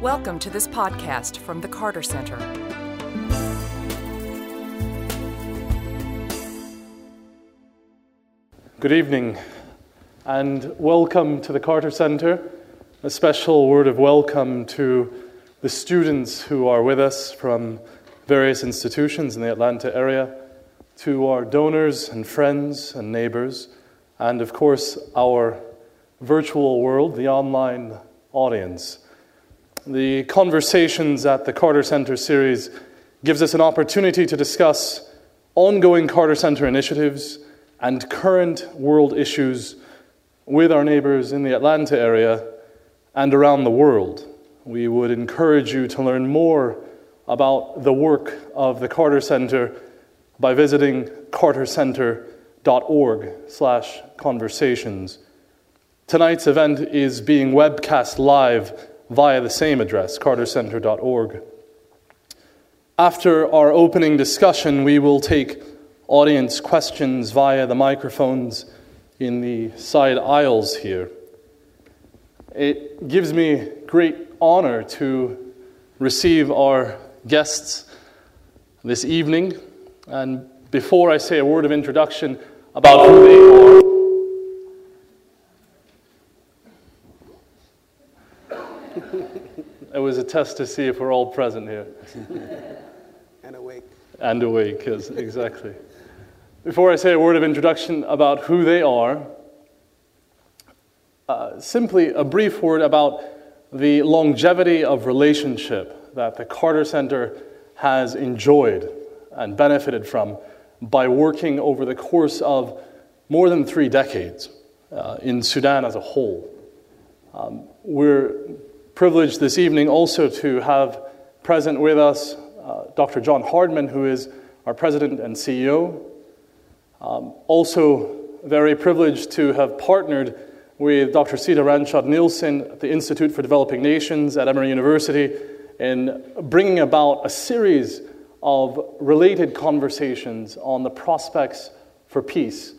Welcome to this podcast from the Carter Center. Good evening, and welcome to the Carter Center. A special word of welcome to the students who are with us from various institutions in the Atlanta area, to our donors and friends and neighbors, and of course, our virtual world, the online audience. The Conversations at the Carter Center series gives us an opportunity to discuss ongoing Carter Center initiatives and current world issues with our neighbors in the Atlanta area and around the world. We would encourage you to learn more about the work of the Carter Center by visiting cartercenter.org slash conversations. Tonight's event is being webcast live via the same address, cartercenter.org. After our opening discussion, we will take audience questions via the microphones in the side aisles here. It gives me great honor to receive our guests this evening. And before I say a word of introduction about who they are, was a test to see if we're all present here. and awake. And awake, yes, exactly. Before I say a word of introduction about who they are, uh, simply a brief word about the longevity of relationship that the Carter Center has enjoyed and benefited from by working over the course of more than three decades uh, in Sudan as a whole. Um, we're privileged this evening also to have present with us uh, Dr. John Hardman, who is our president and CEO. Um, also, very privileged to have partnered with Dr. Sita Ranchod Nilsson at the Institute for Developing Nations at Emory University in bringing about a series of related conversations on the prospects for peace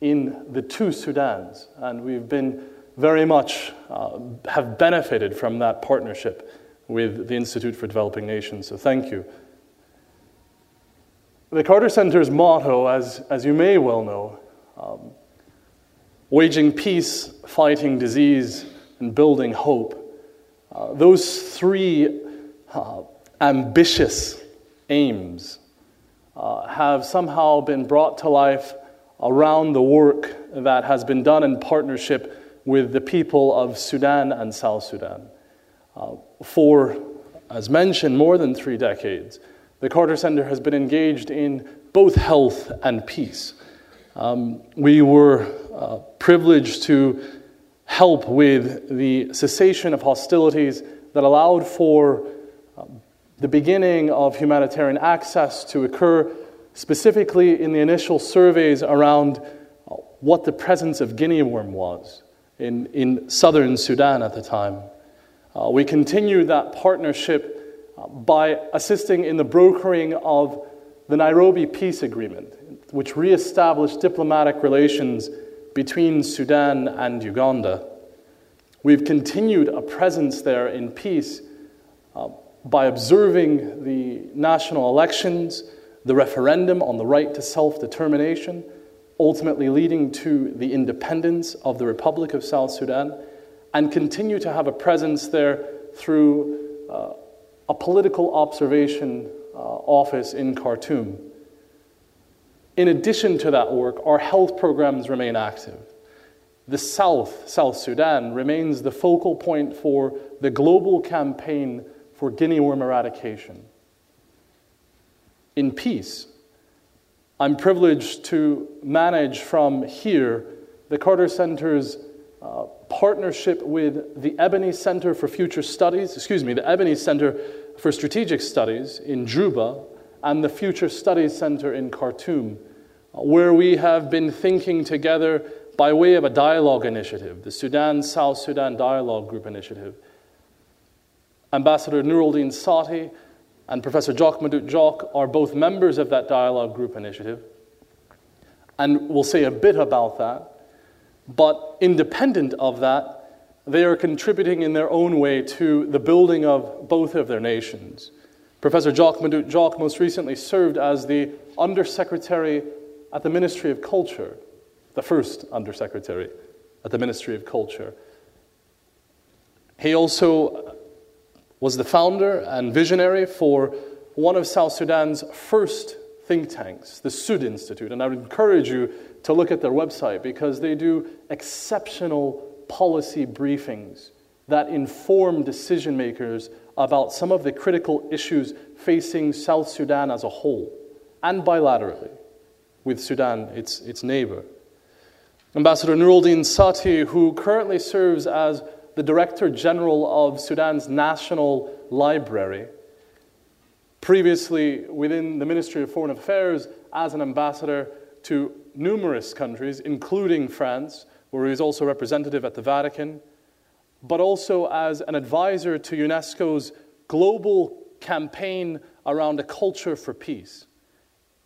in the two Sudans. And we've been very much uh, have benefited from that partnership with the Institute for Developing Nations. So thank you. The Carter Center's motto, as, as you may well know, um, waging peace, fighting disease, and building hope. Uh, those three uh, ambitious aims uh, have somehow been brought to life around the work that has been done in partnership with the people of Sudan and South Sudan. Uh, for, as mentioned, more than three decades, the Carter Center has been engaged in both health and peace. Um, we were uh, privileged to help with the cessation of hostilities that allowed for um, the beginning of humanitarian access to occur, specifically in the initial surveys around uh, what the presence of guinea worm was in, in southern Sudan at the time. Uh, we continued that partnership uh, by assisting in the brokering of the Nairobi Peace Agreement, which reestablished diplomatic relations between Sudan and Uganda. We've continued a presence there in peace uh, by observing the national elections, the referendum on the right to self determination ultimately leading to the independence of the Republic of South Sudan, and continue to have a presence there through uh, a political observation uh, office in Khartoum. In addition to that work, our health programs remain active. The South, South Sudan, remains the focal point for the global campaign for guinea worm eradication. In peace, I'm privileged to manage from here the Carter Center's uh, partnership with the Ebony Center for Future Studies, excuse me, the Ebony Center for Strategic Studies in Juba and the Future Studies Center in Khartoum, where we have been thinking together by way of a dialogue initiative, the Sudan South Sudan Dialogue Group Initiative. Ambassador Nureldin Satti and Professor Jok Madut Jok are both members of that dialogue group initiative. And we'll say a bit about that. But independent of that, they are contributing in their own way to the building of both of their nations. Professor Jok Madut Jok most recently served as the Undersecretary at the Ministry of Culture, the first Undersecretary at the Ministry of Culture. He also was the founder and visionary for one of South Sudan's first think tanks, the Sudd Institute. And I would encourage you to look at their website because they do exceptional policy briefings that inform decision makers about some of the critical issues facing South Sudan as a whole and bilaterally with Sudan, its, its neighbor. Ambassador Nureldin Satti, who currently serves as the Director General of Sudan's National Library, previously within the Ministry of Foreign Affairs as an ambassador to numerous countries, including France, where he was also representative at the Vatican, but also as an advisor to UNESCO's global campaign around a culture for peace,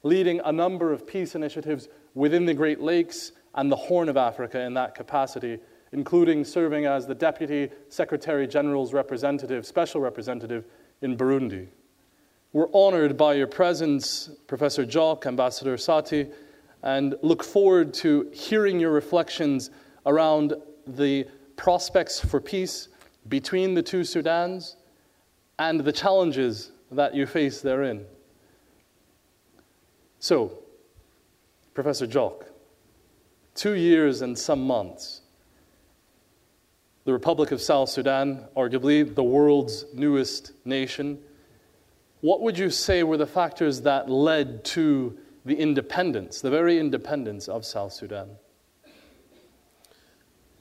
leading a number of peace initiatives within the Great Lakes and the Horn of Africa in that capacity, including serving as the Deputy Secretary General's representative, special representative in Burundi. We're honored by your presence, Professor Jok, Ambassador Satti, and look forward to hearing your reflections around the prospects for peace between the two Sudans and the challenges that you face therein. So, Professor Jok, two years and some months, the Republic of South Sudan, arguably the world's newest nation, what would you say were the factors that led to the independence, the very independence of South Sudan?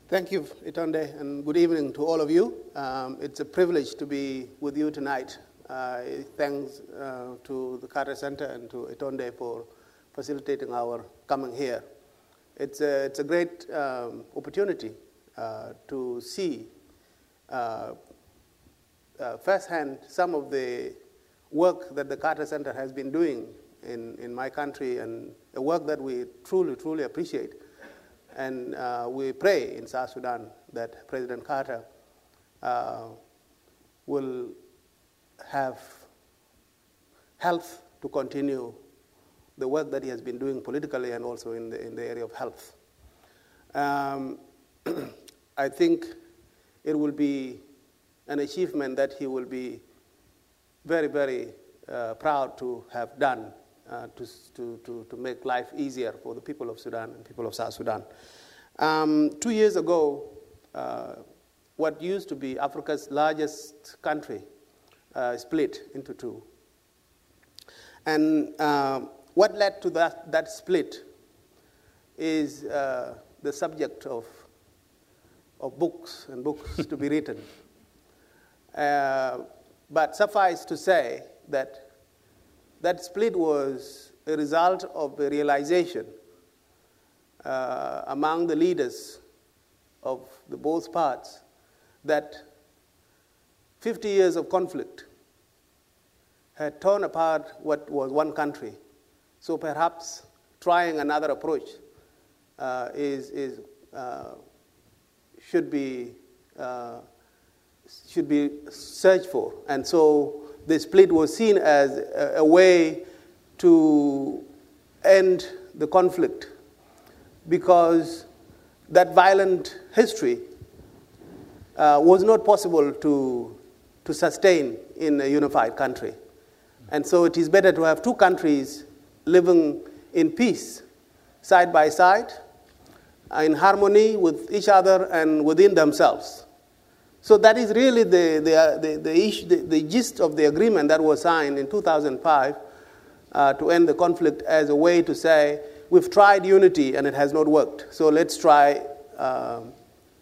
Thank you, Itonde, and good evening to all of you. Um, it's a privilege to be with you tonight. Uh, thanks uh, to the Carter Center and to Itonde for facilitating our coming here. It's a, it's a great um, opportunity to see uh, uh, firsthand some of the work that the Carter Center has been doing in, in my country and a work that we truly, truly appreciate. And uh, we pray in South Sudan that President Carter uh, will have health to continue the work that he has been doing politically and also in the, in the area of health. Um, I think it will be an achievement that he will be very, very uh, proud to have done uh, to, to, to, make life easier for the people of Sudan and people of South Sudan. Um, two years ago, uh, what used to be Africa's largest country uh, split into two. And uh, what led to that, that split is uh, the subject of, of books and books to be written. But suffice to say that that split was a result of the realization uh, among the leaders of the both parts that 50 years of conflict had torn apart what was one country. So perhaps trying another approach uh, is, is, uh, should be uh, should be searched for. And so the split was seen as a, a way to end the conflict because that violent history uh, was not possible to, to sustain in a unified country. And so it is better to have two countries living in peace, side by side, in harmony with each other and within themselves. So that is really the, the, the, the, the, gist of the agreement that was signed in 2005 uh, to end the conflict as a way to say, we've tried unity and it has not worked, so let's try uh,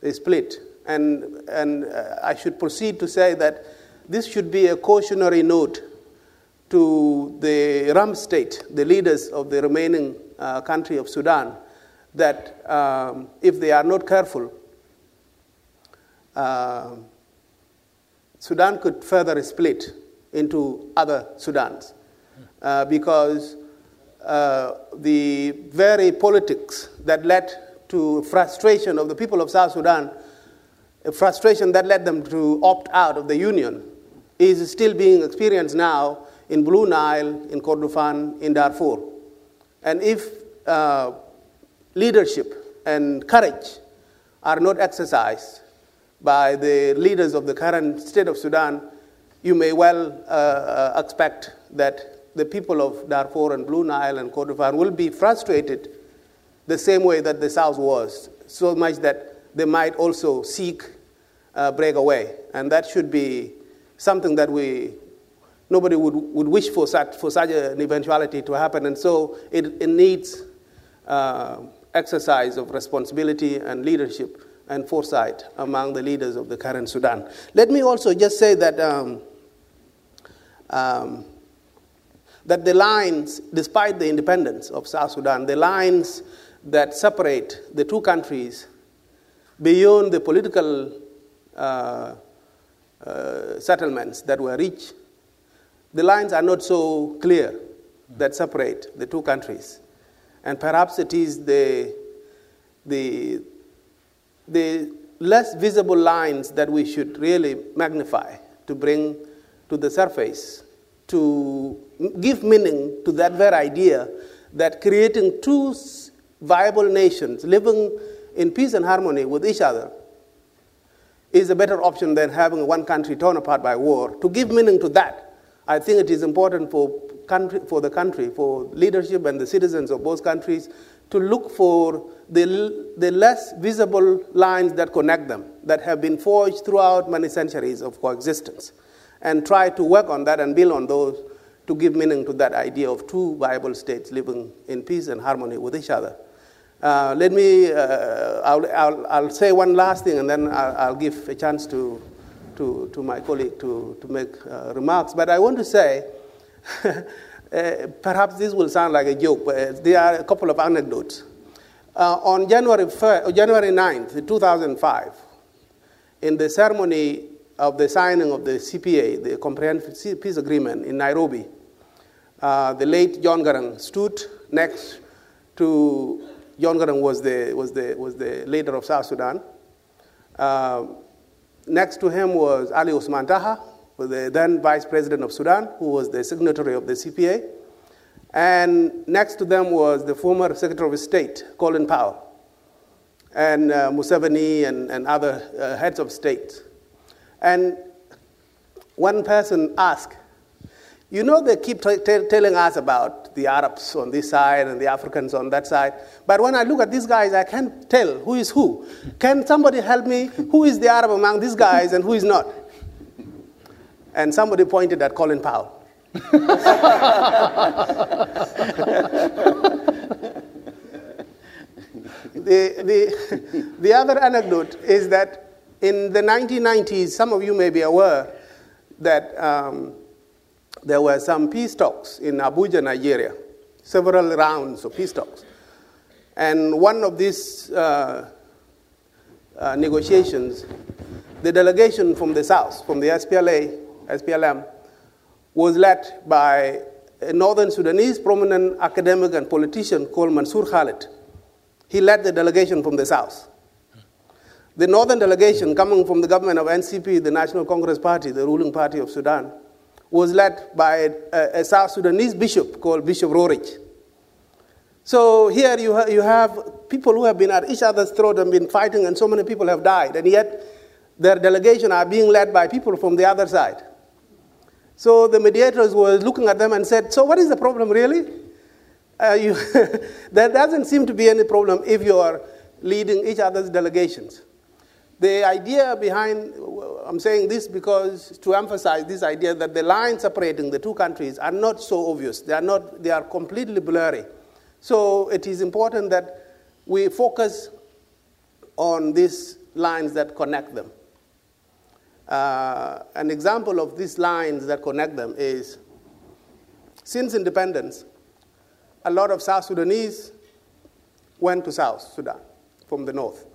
a split. And, and uh, I should proceed to say that this should be a cautionary note to the Ram state, the leaders of the remaining uh, country of Sudan, that um, if they are not careful, uh, Sudan could further split into other Sudans uh, because uh, the very politics that led to frustration of the people of South Sudan a frustration that led them to opt out of the union is still being experienced now in Blue Nile, in Kordofan, in Darfur. And if uh, leadership and courage are not exercised by the leaders of the current state of Sudan, you may well uh, uh expect that the people of Darfur and Blue Nile and Kordofan will be frustrated the same way that the South was, so much that they might also seek uh, break away. And that should be something that we, nobody would, would wish for such, for such an eventuality to happen. And so it, it needs uh, exercise of responsibility and leadership and foresight among the leaders of the current Sudan. Let me also just say that, um, um, that the lines, despite the independence of South Sudan, the lines that separate the two countries beyond the political uh, uh, settlements that were reached, the lines are not so clear that separate the two countries. And perhaps it is the, the, the less visible lines that we should really magnify to bring to the surface, to give meaning to that very idea that creating two viable nations living in peace and harmony with each other is a better option than having one country torn apart by war. To give meaning to that, I think it is important for, country, for the country, for leadership and the citizens of both countries to look for the, the less visible lines that connect them, that have been forged throughout many centuries of coexistence, and try to work on that and build on those to give meaning to that idea of two viable states living in peace and harmony with each other. Uh, let me, uh, I'll, I'll, I'll, say one last thing and then I'll, I'll, give a chance to, to, to my colleague to, to make uh, remarks. But I want to say, uh, perhaps this will sound like a joke, but there are a couple of anecdotes. Uh, on January, 1st, January 9th, 2005, in the ceremony of the signing of the CPA, the Comprehensive Peace Agreement in Nairobi, uh, the late John Garang stood next to John Garang was the, was the, was the leader of South Sudan. Uh, next to him was Ali Osman Taha, the then vice president of Sudan, who was the signatory of the CPA. And next to them was the former Secretary of State, Colin Powell, and uh, Museveni and, and other uh, heads of state. And one person asked, you know, they keep t- t- telling us about the Arabs on this side and the Africans on that side. But when I look at these guys, I can't tell who is who. Can somebody help me? Who is the Arab among these guys and who is not? And somebody pointed at Colin Powell. the, the, the other anecdote is that in the 1990s, some of you may be aware that. Um, there were some peace talks in Abuja, Nigeria, several rounds of peace talks. And one of these uh, uh, negotiations, the delegation from the South, from the SPLA, SPLM, was led by a northern Sudanese prominent academic and politician called Mansour Khalid. He led the delegation from the South. The northern delegation, coming from the government of NCP, the National Congress Party, the ruling party of Sudan, was led by a, a South Sudanese bishop called Bishop Roric. So here you, ha- you have people who have been at each other's throat and been fighting, and so many people have died, and yet their delegation are being led by people from the other side. So the mediators were looking at them and said, So what is the problem really? Uh, you there doesn't seem to be any problem if you are leading each other's delegations. The idea behind, I'm saying this because to emphasize this idea that the lines separating the two countries are not so obvious. They are, not, they are completely blurry. So it is important that we focus on these lines that connect them. Uh, an example of these lines that connect them is since independence, a lot of South Sudanese went to South Sudan from the north.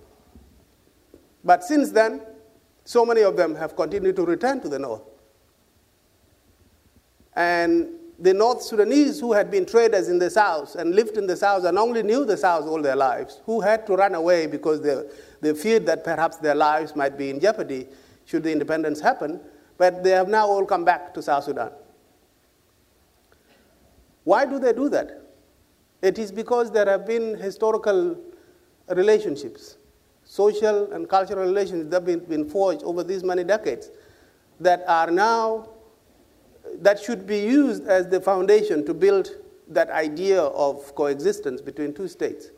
But since then, so many of them have continued to return to the north. And the North Sudanese who had been traders in the South and lived in the South and only knew the South all their lives, who had to run away because they, they feared that perhaps their lives might be in jeopardy should the independence happen, but they have now all come back to South Sudan. Why do they do that? It is because there have been historical relationships, social and cultural relations that have been, been forged over these many decades that are now that should be used as the foundation to build that idea of coexistence between two states.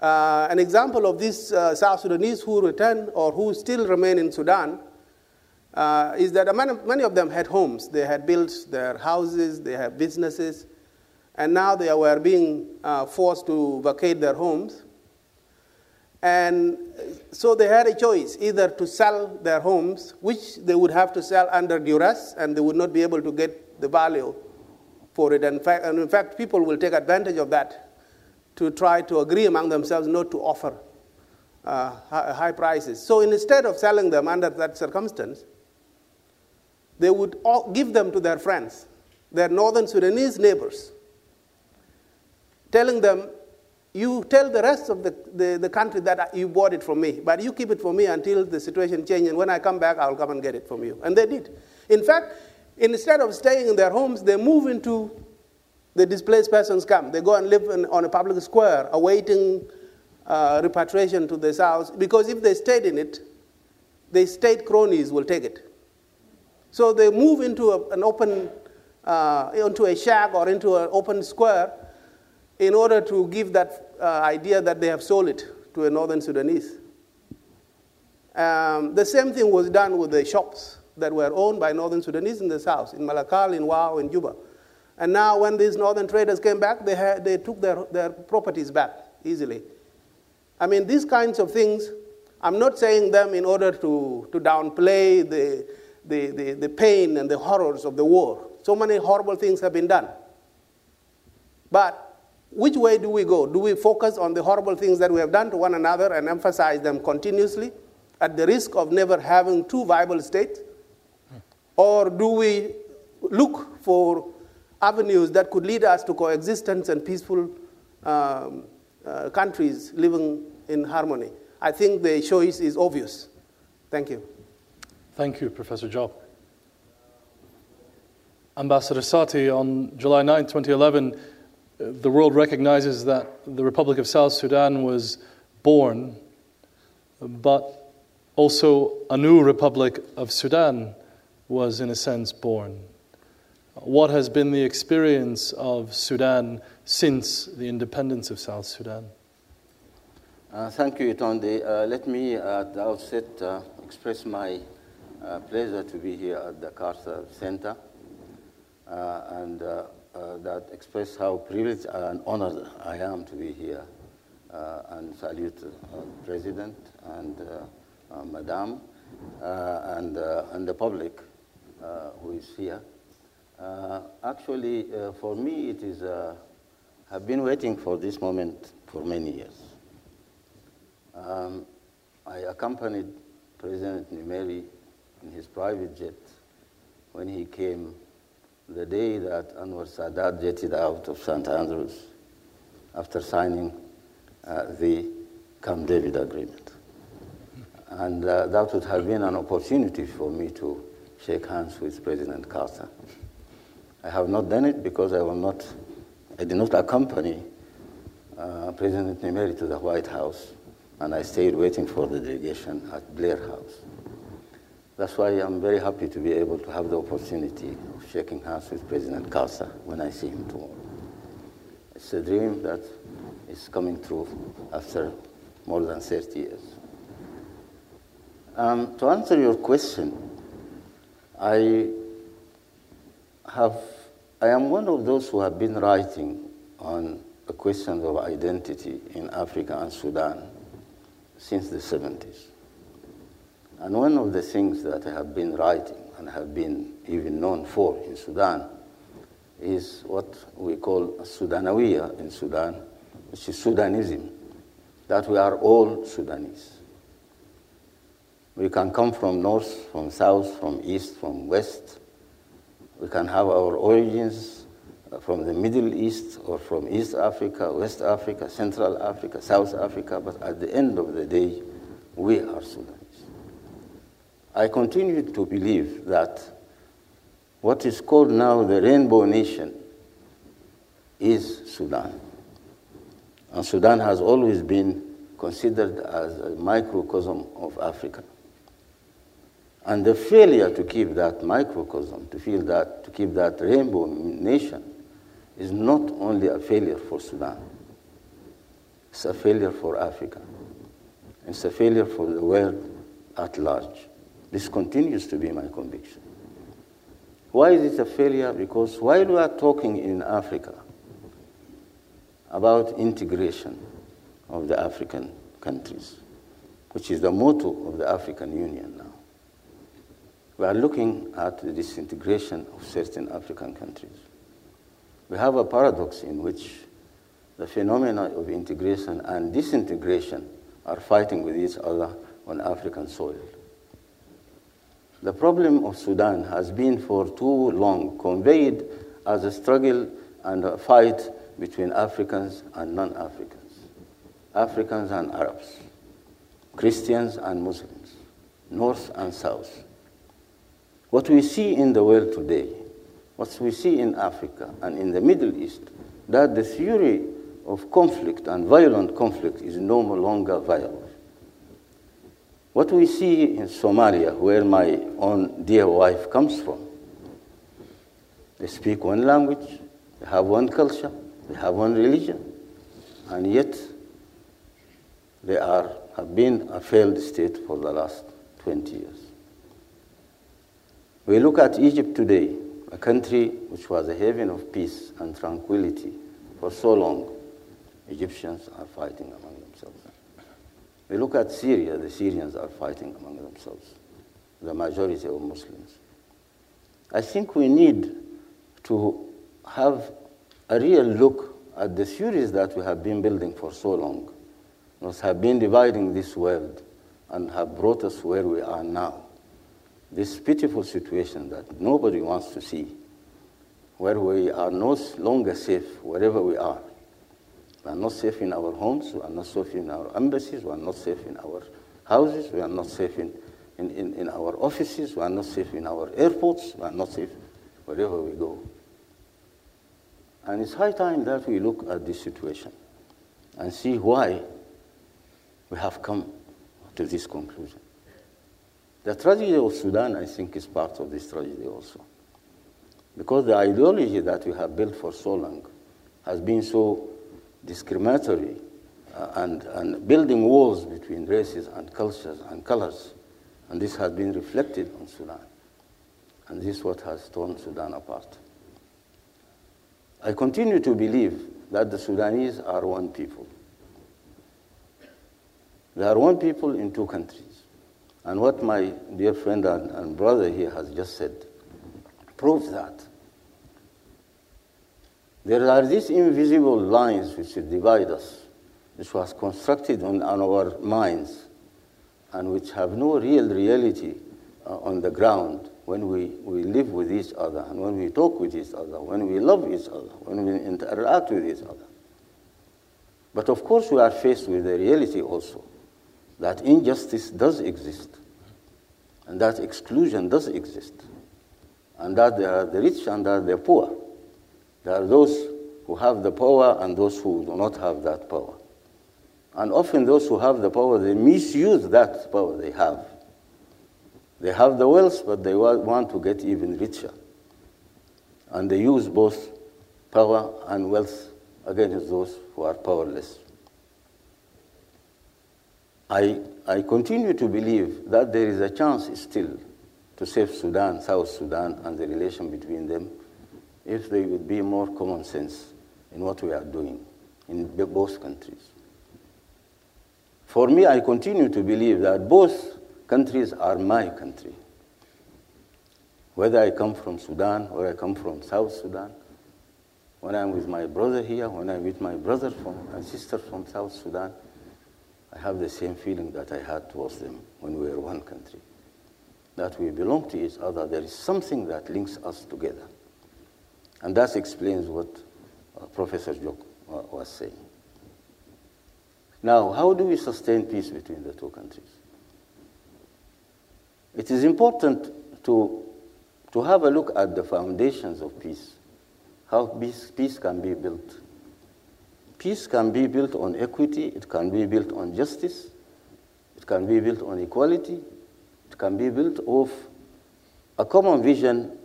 Uh, an example of these uh, South Sudanese who return or who still remain in Sudan uh, is that many, of them had homes. They had built their houses, they had businesses, and now they were being uh, forced to vacate their homes. And so they had a choice either to sell their homes, which they would have to sell under duress, and they would not be able to get the value for it. And, fact, and in fact, people will take advantage of that to try to agree among themselves not to offer uh, high prices. So instead of selling them under that circumstance, they would give them to their friends, their northern Sudanese neighbors, telling them, you tell the rest of the, the, the, country that you bought it from me, but you keep it for me until the situation changes. And when I come back, I'll come and get it from you. And they did. In fact, instead of staying in their homes, they move into the displaced persons camp. They go and live in, on a public square, awaiting uh, repatriation to the south, because if they stayed in it, the state cronies will take it. So they move into a, an open, uh, into a shack or into an open square in order to give that uh, idea that they have sold it to a northern Sudanese. Um, the same thing was done with the shops that were owned by northern Sudanese in the south, in Malakal, in Wau, in Juba. And now, when these northern traders came back, they, had, they took their, their properties back easily. I mean, these kinds of things, I'm not saying them in order to, to downplay the, the, the, the pain and the horrors of the war. So many horrible things have been done. But which way do we go? Do we focus on the horrible things that we have done to one another and emphasize them continuously at the risk of never having two viable states? Or do we look for avenues that could lead us to coexistence and peaceful um, uh, countries living in harmony? I think the choice is obvious. Thank you. Thank you, Professor Jok. Ambassador Satti, on July 9, 2011, the world recognizes that the Republic of South Sudan was born, but also a new Republic of Sudan was, in a sense, born. What has been the experience of Sudan since the independence of South Sudan? Uh, thank you, Tonde. Uh, let me at the outset uh, express my uh, pleasure to be here at the Carter Center uh, and uh, uh, that express how privileged and honored I am to be here and salute President and Madam and, and the public who is here. actually, for me, it is, I've been waiting for this moment for many years. Um, I accompanied President Numeri in his private jet when he came the day that Anwar Sadat jetted out of St. Andrews after signing uh, the Camp David Agreement. And uh, that would have been an opportunity for me to shake hands with President Carter. I have not done it because I, not, I did not accompany uh, President Numeri to the White House, and I stayed waiting for the delegation at Blair House. That's why I'm very happy to be able to have the opportunity of shaking hands with President Carter when I see him tomorrow. It's a dream that is coming true after more than 30 years. Um, to answer your question, I have, I am one of those who have been writing on the questions of identity in Africa and Sudan since the 70s. And one of the things that I have been writing and have been even known for in Sudan is what we call Sudanawiya in Sudan, which is Sudanism, that we are all Sudanese. We can come from north, from south, from east, from west. We can have our origins from the Middle East or from East Africa, West Africa, Central Africa, South Africa, but at the end of the day, we are Sudanese. I continue to believe that what is called now the Rainbow Nation is Sudan. And Sudan has always been considered as a microcosm of Africa. And the failure to keep that microcosm, to feel that, to keep that rainbow nation, is not only a failure for Sudan. It's a failure for Africa. It's a failure for the world at large. This continues to be my conviction. Why is it a failure? Because while we are talking in Africa about integration of the African countries, which is the motto of the African Union now, we are looking at the disintegration of certain African countries. We have a paradox in which the phenomena of integration and disintegration are fighting with each other on African soil. The problem of Sudan has been for too long conveyed as a struggle and a fight between Africans and non Africans, Africans and Arabs, Christians and Muslims, North and South. What we see in the world today, what we see in Africa and in the Middle East, that the theory of conflict and violent conflict is no longer viable. What we see in Somalia, where my own dear wife comes from, they speak one language, they have one culture, they have one religion, and yet they are, have been a failed state for the last 20 years. We look at Egypt today, a country which was a haven of peace and tranquility for so long. Egyptians are fighting among themselves. We look at Syria, the Syrians are fighting among themselves, the majority of Muslims. I think we need to have a real look at the theories that we have been building for so long, those have been dividing this world and have brought us where we are now. This pitiful situation that nobody wants to see, where we are no longer safe wherever we are. We are not safe in our homes, we are not safe in our embassies, we are not safe in our houses, we are not safe in, in, in, in our offices, we are not safe in our airports, we are not safe wherever we go. And it's high time that we look at this situation and see why we have come to this conclusion. The tragedy of Sudan, I think, is part of this tragedy also. Because the ideology that we have built for so long has been so discriminatory uh, and, and building walls between races and cultures and colors. And this has been reflected on Sudan. And this is what has torn Sudan apart. I continue to believe that the Sudanese are one people. They are one people in two countries. And what my dear friend and, and brother here has just said proves that. There are these invisible lines which divide us, which was constructed on, on our minds, and which have no real reality uh, on the ground when we, we live with each other, and when we talk with each other, when we love each other, when we interact with each other. But of course, we are faced with the reality also that injustice does exist, and that exclusion does exist, and that there are the rich and there are the poor. There are those who have the power and those who do not have that power. And often those who have the power, they misuse that power they have. They have the wealth, but they want to get even richer. And they use both power and wealth against those who are powerless. I, I continue to believe that there is a chance still to save Sudan, South Sudan, and the relation between them if there would be more common sense in what we are doing in both countries. For me, I continue to believe that both countries are my country. Whether I come from Sudan or I come from South Sudan, when I'm with my brother here, when I'm with my brother from, and sister from South Sudan, I have the same feeling that I had towards them when we were one country. That we belong to each other. There is something that links us together. And that explains what uh, Professor Jok uh, was saying. Now, how do we sustain peace between the two countries? It is important to, to have a look at the foundations of peace, how peace, peace can be built. Peace can be built on equity, it can be built on justice, it can be built on equality, it can be built of a common vision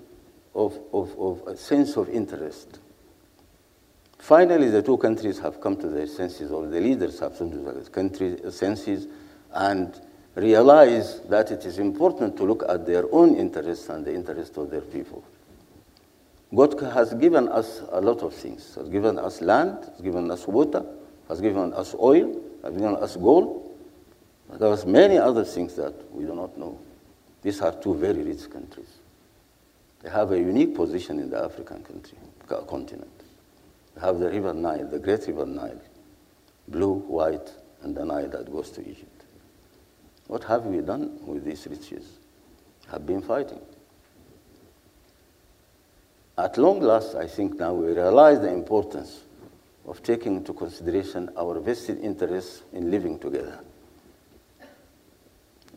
of, of, of a sense of interest. Finally, the two countries have come to their senses, or the leaders have come to their country uh, senses, and realize that it is important to look at their own interests and the interests of their people. God has given us a lot of things. Has given us land, has given us water, has given us oil, has given us gold. There are many other things that we do not know. These are two very rich countries. They have a unique position in the African country, continent. They have the River Nile, the Great River Nile, blue, white, and the Nile that goes to Egypt. What have we done with these riches? Have been fighting. At long last, I think now we realize the importance of taking into consideration our vested interests in living together.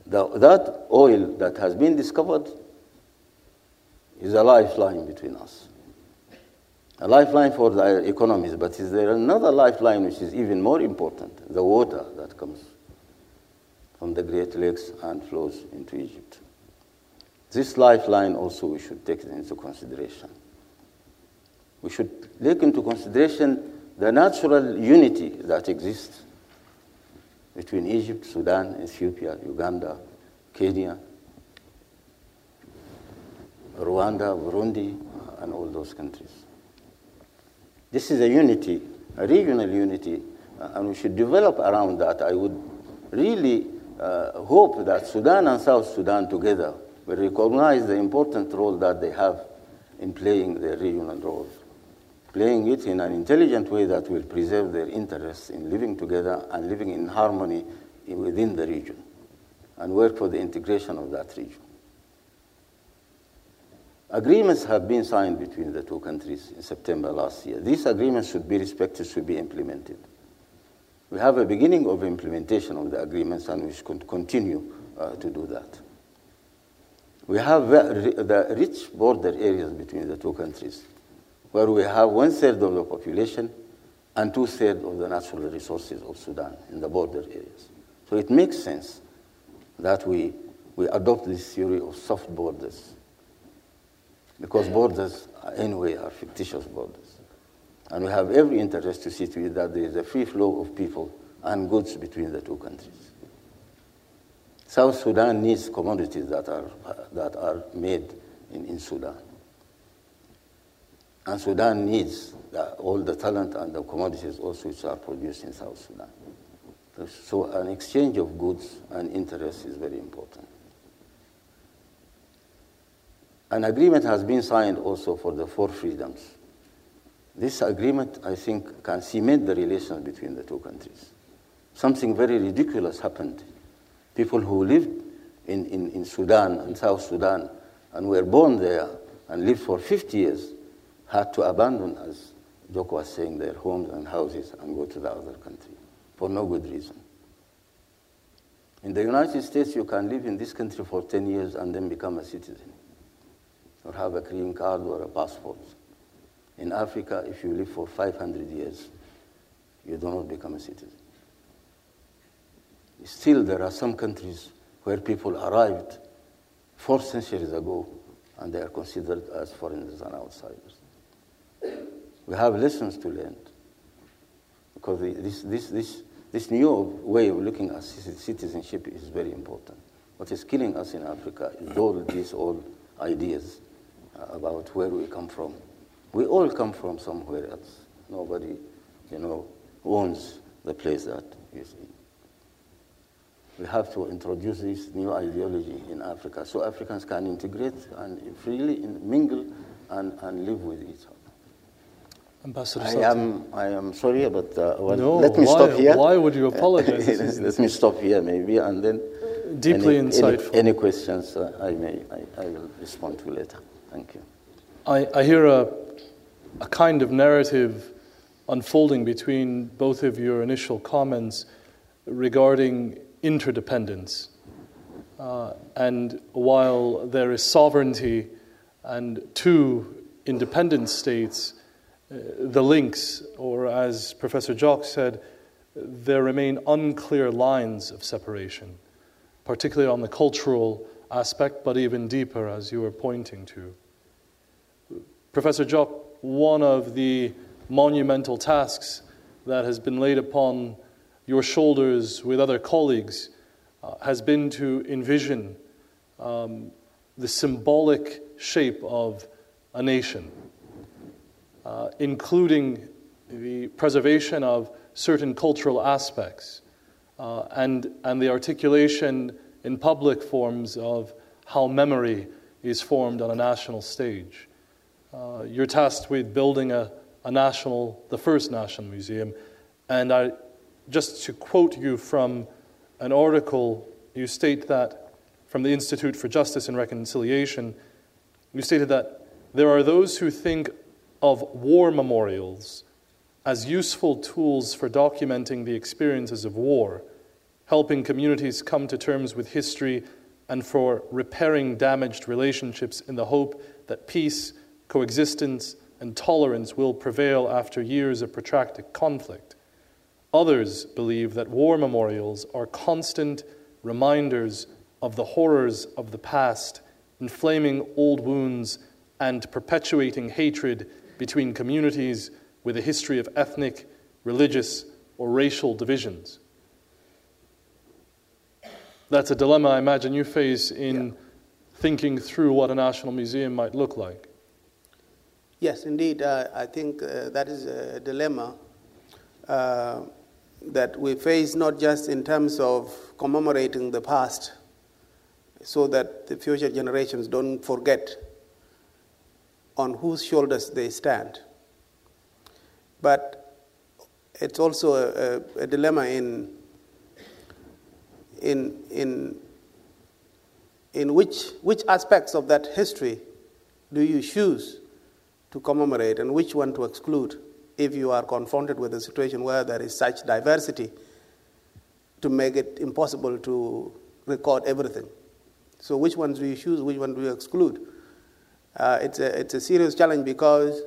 The, that oil that has been discovered is a lifeline between us. A lifeline for the economies, but is there another lifeline which is even more important? The water that comes from the Great Lakes and flows into Egypt. This lifeline also we should take into consideration. We should take into consideration the natural unity that exists between Egypt, Sudan, Ethiopia, Uganda, Kenya, Rwanda, Burundi, and all those countries. This is a unity, a regional unity, and we should develop around that. I would really uh, hope that Sudan and South Sudan together will recognize the important role that they have in playing their regional role, playing it in an intelligent way that will preserve their interests in living together and living in harmony within the region, and work for the integration of that region. Agreements have been signed between the two countries in September last year. These agreements should be respected, should be implemented. We have a beginning of implementation of the agreements and we should continue uh, to do that. We have the rich border areas between the two countries, where we have one third of the population and two thirds of the natural resources of Sudan in the border areas. So it makes sense that we, we adopt this theory of soft borders, because borders, anyway, are fictitious borders. And we have every interest to see to it that there is a free flow of people and goods between the two countries. South Sudan needs commodities that are, that are made in, in Sudan. And Sudan needs the, all the talent and the commodities also which are produced in South Sudan. So an exchange of goods and interests is very important. An agreement has been signed also for the four freedoms this agreement, I think, can cement the relations between the two countries. Something very ridiculous happened. People who lived in, in, in Sudan and South Sudan and were born there and lived for 50 years had to abandon, as Jok was saying, their homes and houses and go to the other country for no good reason. In the United States, you can live in this country for 10 years and then become a citizen or have a green card or a passport. In Africa, if you live for 500 years, you do not become a citizen. Still, there are some countries where people arrived four centuries ago and they are considered as foreigners and outsiders. We have lessons to learn because this, this, this, this new way of looking at citizenship is very important. What is killing us in Africa is all these old ideas about where we come from we all come from somewhere else. Nobody, you know, owns the place that you see. We have to introduce this new ideology in Africa so Africans can integrate and freely mingle and, and live with each other. Ambassador I am, I am sorry, but uh, well, no, let me why, stop here. Why would you apologize? let me stop here, maybe, and then deeply any, insightful. Any, any questions uh, I may, I, I will respond to later. Thank you. I, I hear a a kind of narrative unfolding between both of your initial comments regarding interdependence. Uh, and while there is sovereignty and two independent states, uh, the links, or as Professor Jok said, there remain unclear lines of separation, particularly on the cultural aspect, but even deeper, as you were pointing to. Professor Jok, one of the monumental tasks that has been laid upon your shoulders with other colleagues uh, has been to envision um, the symbolic shape of a nation, uh, including the preservation of certain cultural aspects uh, and, and the articulation in public forms of how memory is formed on a national stage. Uh, you're tasked with building a, a national, the first national museum, and I, just to quote you from an article, you state that from the Institute for Justice and Reconciliation, you stated that there are those who think of war memorials as useful tools for documenting the experiences of war, helping communities come to terms with history, and for repairing damaged relationships in the hope that peace, coexistence, and tolerance will prevail after years of protracted conflict. Others believe that war memorials are constant reminders of the horrors of the past, inflaming old wounds and perpetuating hatred between communities with a history of ethnic, religious, or racial divisions. That's a dilemma I imagine you face in yeah. thinking through what a national museum might look like. Yes, indeed. Uh, I think uh, that is a dilemma uh, that we face not just in terms of commemorating the past so that the future generations don't forget on whose shoulders they stand, but it's also a, a, a dilemma in, in, in, in which, which aspects of that history do you choose to commemorate and which one to exclude if you are confronted with a situation where there is such diversity to make it impossible to record everything. So, which ones do you choose, which one do you exclude? Uh, it's, a, it's a serious challenge because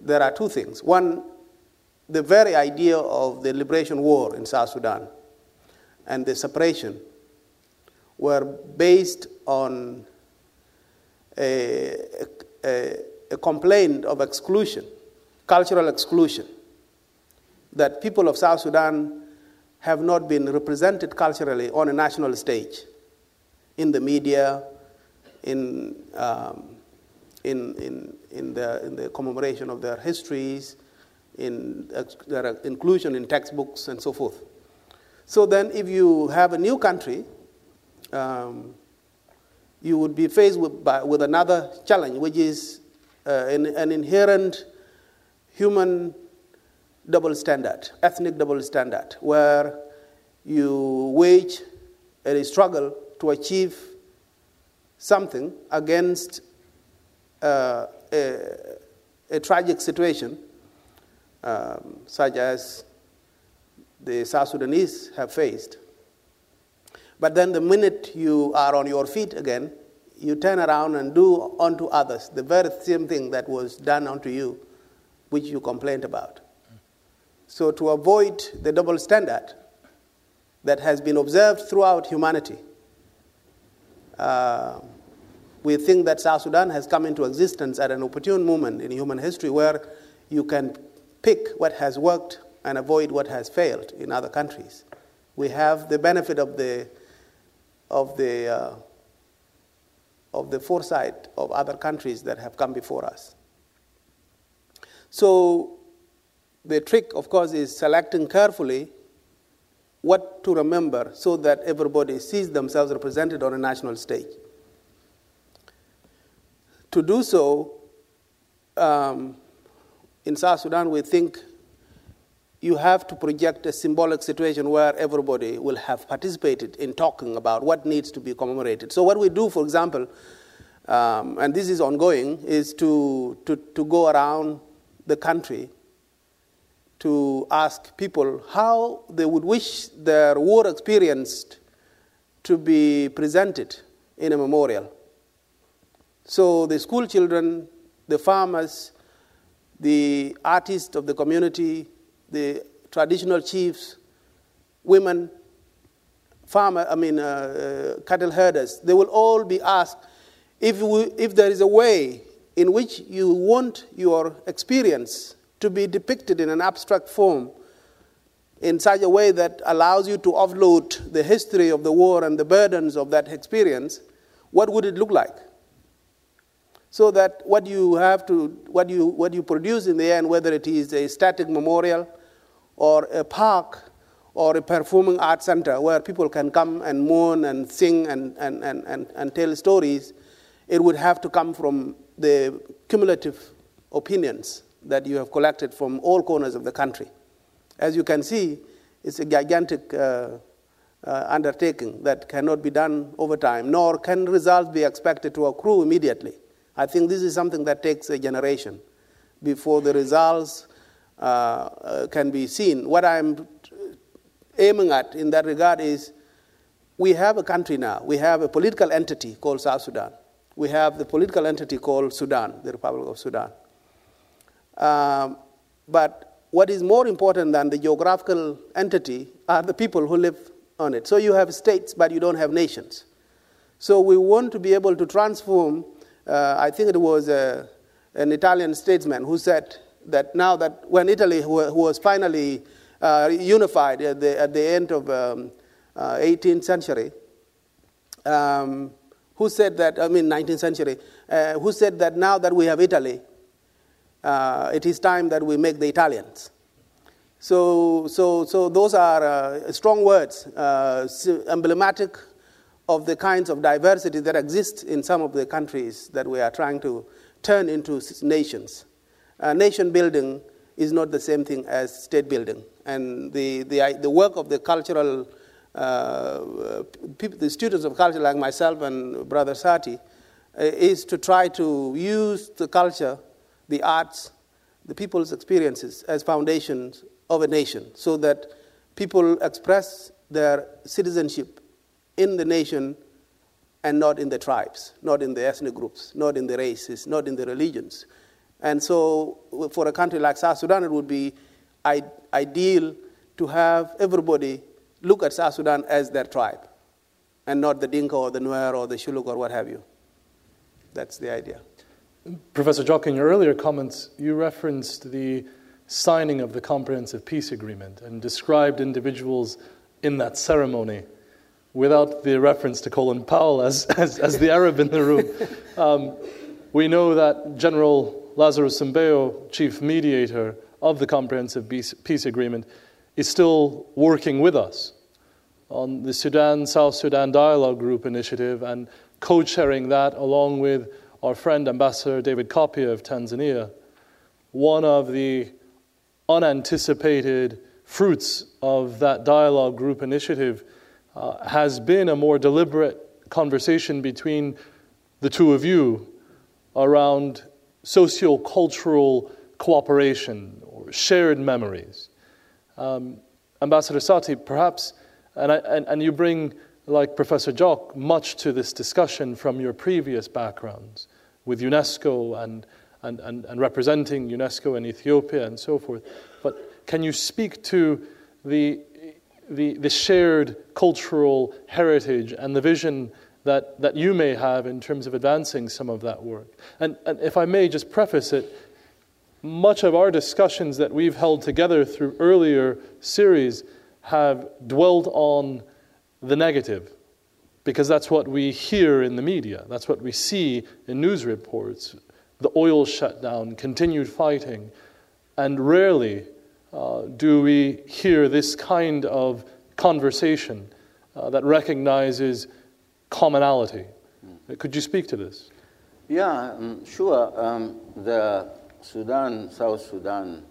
there are two things. One, the very idea of the liberation war in South Sudan and the separation were based on a, a, a, complaint of exclusion, cultural exclusion, that people of South Sudan have not been represented culturally on a national stage, in the media, in um, in, in, in, the, in the commemoration of their histories, in their inclusion in textbooks, and so forth. So then, if you have a new country, um, you would be faced with, by, with another challenge, which is uh, an, an inherent human double standard, ethnic double standard, where you wage a struggle to achieve something against uh, a, a, tragic situation, um, such as the South Sudanese have faced. But then the minute you are on your feet again, you turn around and do unto others the very same thing that was done unto you, which you complained about. So, to avoid the double standard that has been observed throughout humanity, uh, we think that South Sudan has come into existence at an opportune moment in human history where you can pick what has worked and avoid what has failed in other countries. We have the benefit of the, of the, uh, of the foresight of other countries that have come before us. So, the trick, of course, is selecting carefully what to remember so that everybody sees themselves represented on a national stage. To do so, um, in South Sudan, we think you have to project a symbolic situation where everybody will have participated in talking about what needs to be commemorated. So, what we do, for example, um, and this is ongoing, is to, to, to go around the country to ask people how they would wish their war experience to be presented in a memorial. So the school children, the farmers, the artists of the community, the traditional chiefs, women, farmer, I mean, uh, uh, cattle herders, they will all be asked if, we, if there is a way in which you want your experience to be depicted in an abstract form in such a way that allows you to offload the history of the war and the burdens of that experience, what would it look like? So that what you have to, what you, what you produce in the end, whether it is a static memorial or a park or a performing arts center where people can come and mourn and sing and, and, and, and, and tell stories, it would have to come from the cumulative opinions that you have collected from all corners of the country. As you can see, it's a gigantic uh, uh, undertaking that cannot be done over time, nor can results be expected to accrue immediately. I think this is something that takes a generation before the results uh, can be seen. What I'm aiming at in that regard is we have a country now, we have a political entity called South Sudan we have the political entity called Sudan, the Republic of Sudan. Um, but what is more important than the geographical entity are the people who live on it. So you have states, but you don't have nations. So we want to be able to transform. Uh, I think it was uh, an Italian statesman who said that now that when Italy was finally uh, unified at the, at the end of um, 18th uh, century, um, who said that, I mean, 19th century, uh, who said that now that we have Italy, uh, it is time that we make the Italians. So, so, so those are uh, strong words, uh, emblematic of the kinds of diversity that exist in some of the countries that we are trying to turn into nations. Uh, nation building is not the same thing as state building. And the, the, the work of the cultural uh, people, the students of culture like myself and Brother Satti, uh, is to try to use the culture, the arts, the people's experiences as foundations of a nation so that people express their citizenship in the nation and not in the tribes, not in the ethnic groups, not in the races, not in the religions. And so, for a country like South Sudan, it would be ideal to have everybody look at South Sudan as their tribe and not the Dinka or the Nuer or the Shilluk or what have you. That's the idea. Professor Jok, in your earlier comments, you referenced the signing of the Comprehensive Peace Agreement and described individuals in that ceremony without the reference to Colin Powell as, as, as the Arab in the room. Um, we know that General Lazarus Sumbeiywo, chief mediator of the Comprehensive Peace, Peace Agreement, is still working with us on the Sudan South Sudan Dialogue Group initiative and co chairing that along with our friend Ambassador David Kapya of Tanzania. One of the unanticipated fruits of that dialogue group initiative uh, has been a more deliberate conversation between the two of you around socio-cultural cooperation or shared memories. Um, Ambassador Satti, perhaps, and, I, and, and you bring, like Professor Jok, much to this discussion from your previous backgrounds with UNESCO and, and, and, and representing UNESCO in Ethiopia and so forth. But can you speak to the, the, the shared cultural heritage and the vision that, that you may have in terms of advancing some of that work? And, and if I may just preface it, much of our discussions that we've held together through earlier series have dwelled on the negative because that's what we hear in the media, that's what we see in news reports the oil shutdown, continued fighting, and rarely uh, do we hear this kind of conversation uh, that recognizes commonality. Could you speak to this? Yeah, um, sure. Um, the Sudan, South Sudan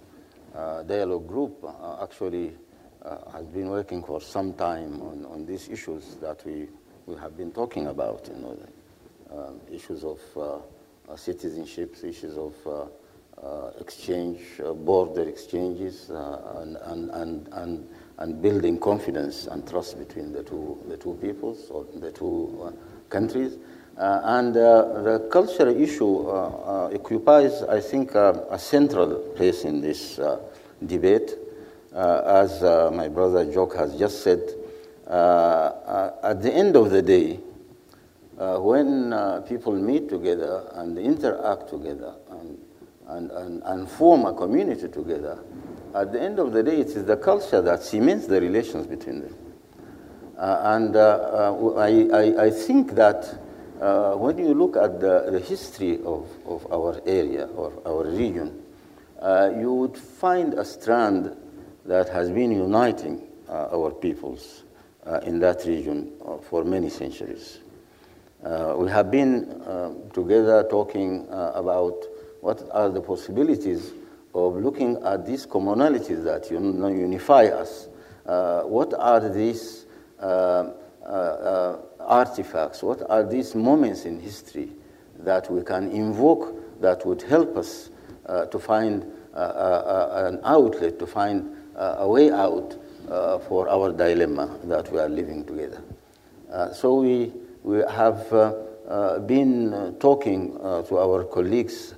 uh, Dialogue Group uh, actually uh, has been working for some time on, on these issues that we, we have been talking about. You know. um, issues of uh, citizenship, issues of uh, exchange, uh, border exchanges, uh, and, and, and, and, and building confidence and trust between the two, the two peoples or the two uh, countries. Uh, and uh, the cultural issue uh, uh occupies, I think, uh, a central place in this debate. as my brother Jok has just said, at the end of the day, when people meet together and interact together and, and, and, and form a community together, at the end of the day, it is the culture that cements the relations between them. Uh, and uh, uh, I, I, I, think that uh, when you look at the, the history of, of our area or our region, uh, you would find a strand that has been uniting uh, our peoples in that region for many centuries. We have been together talking about what are the possibilities of looking at these commonalities that unify us. what are these artifacts, what are these moments in history that we can invoke that would help us uh, to find uh, uh, uh an outlet, to find uh, a way out uh, for our dilemma that we are living together. so we, we have been talking to our colleagues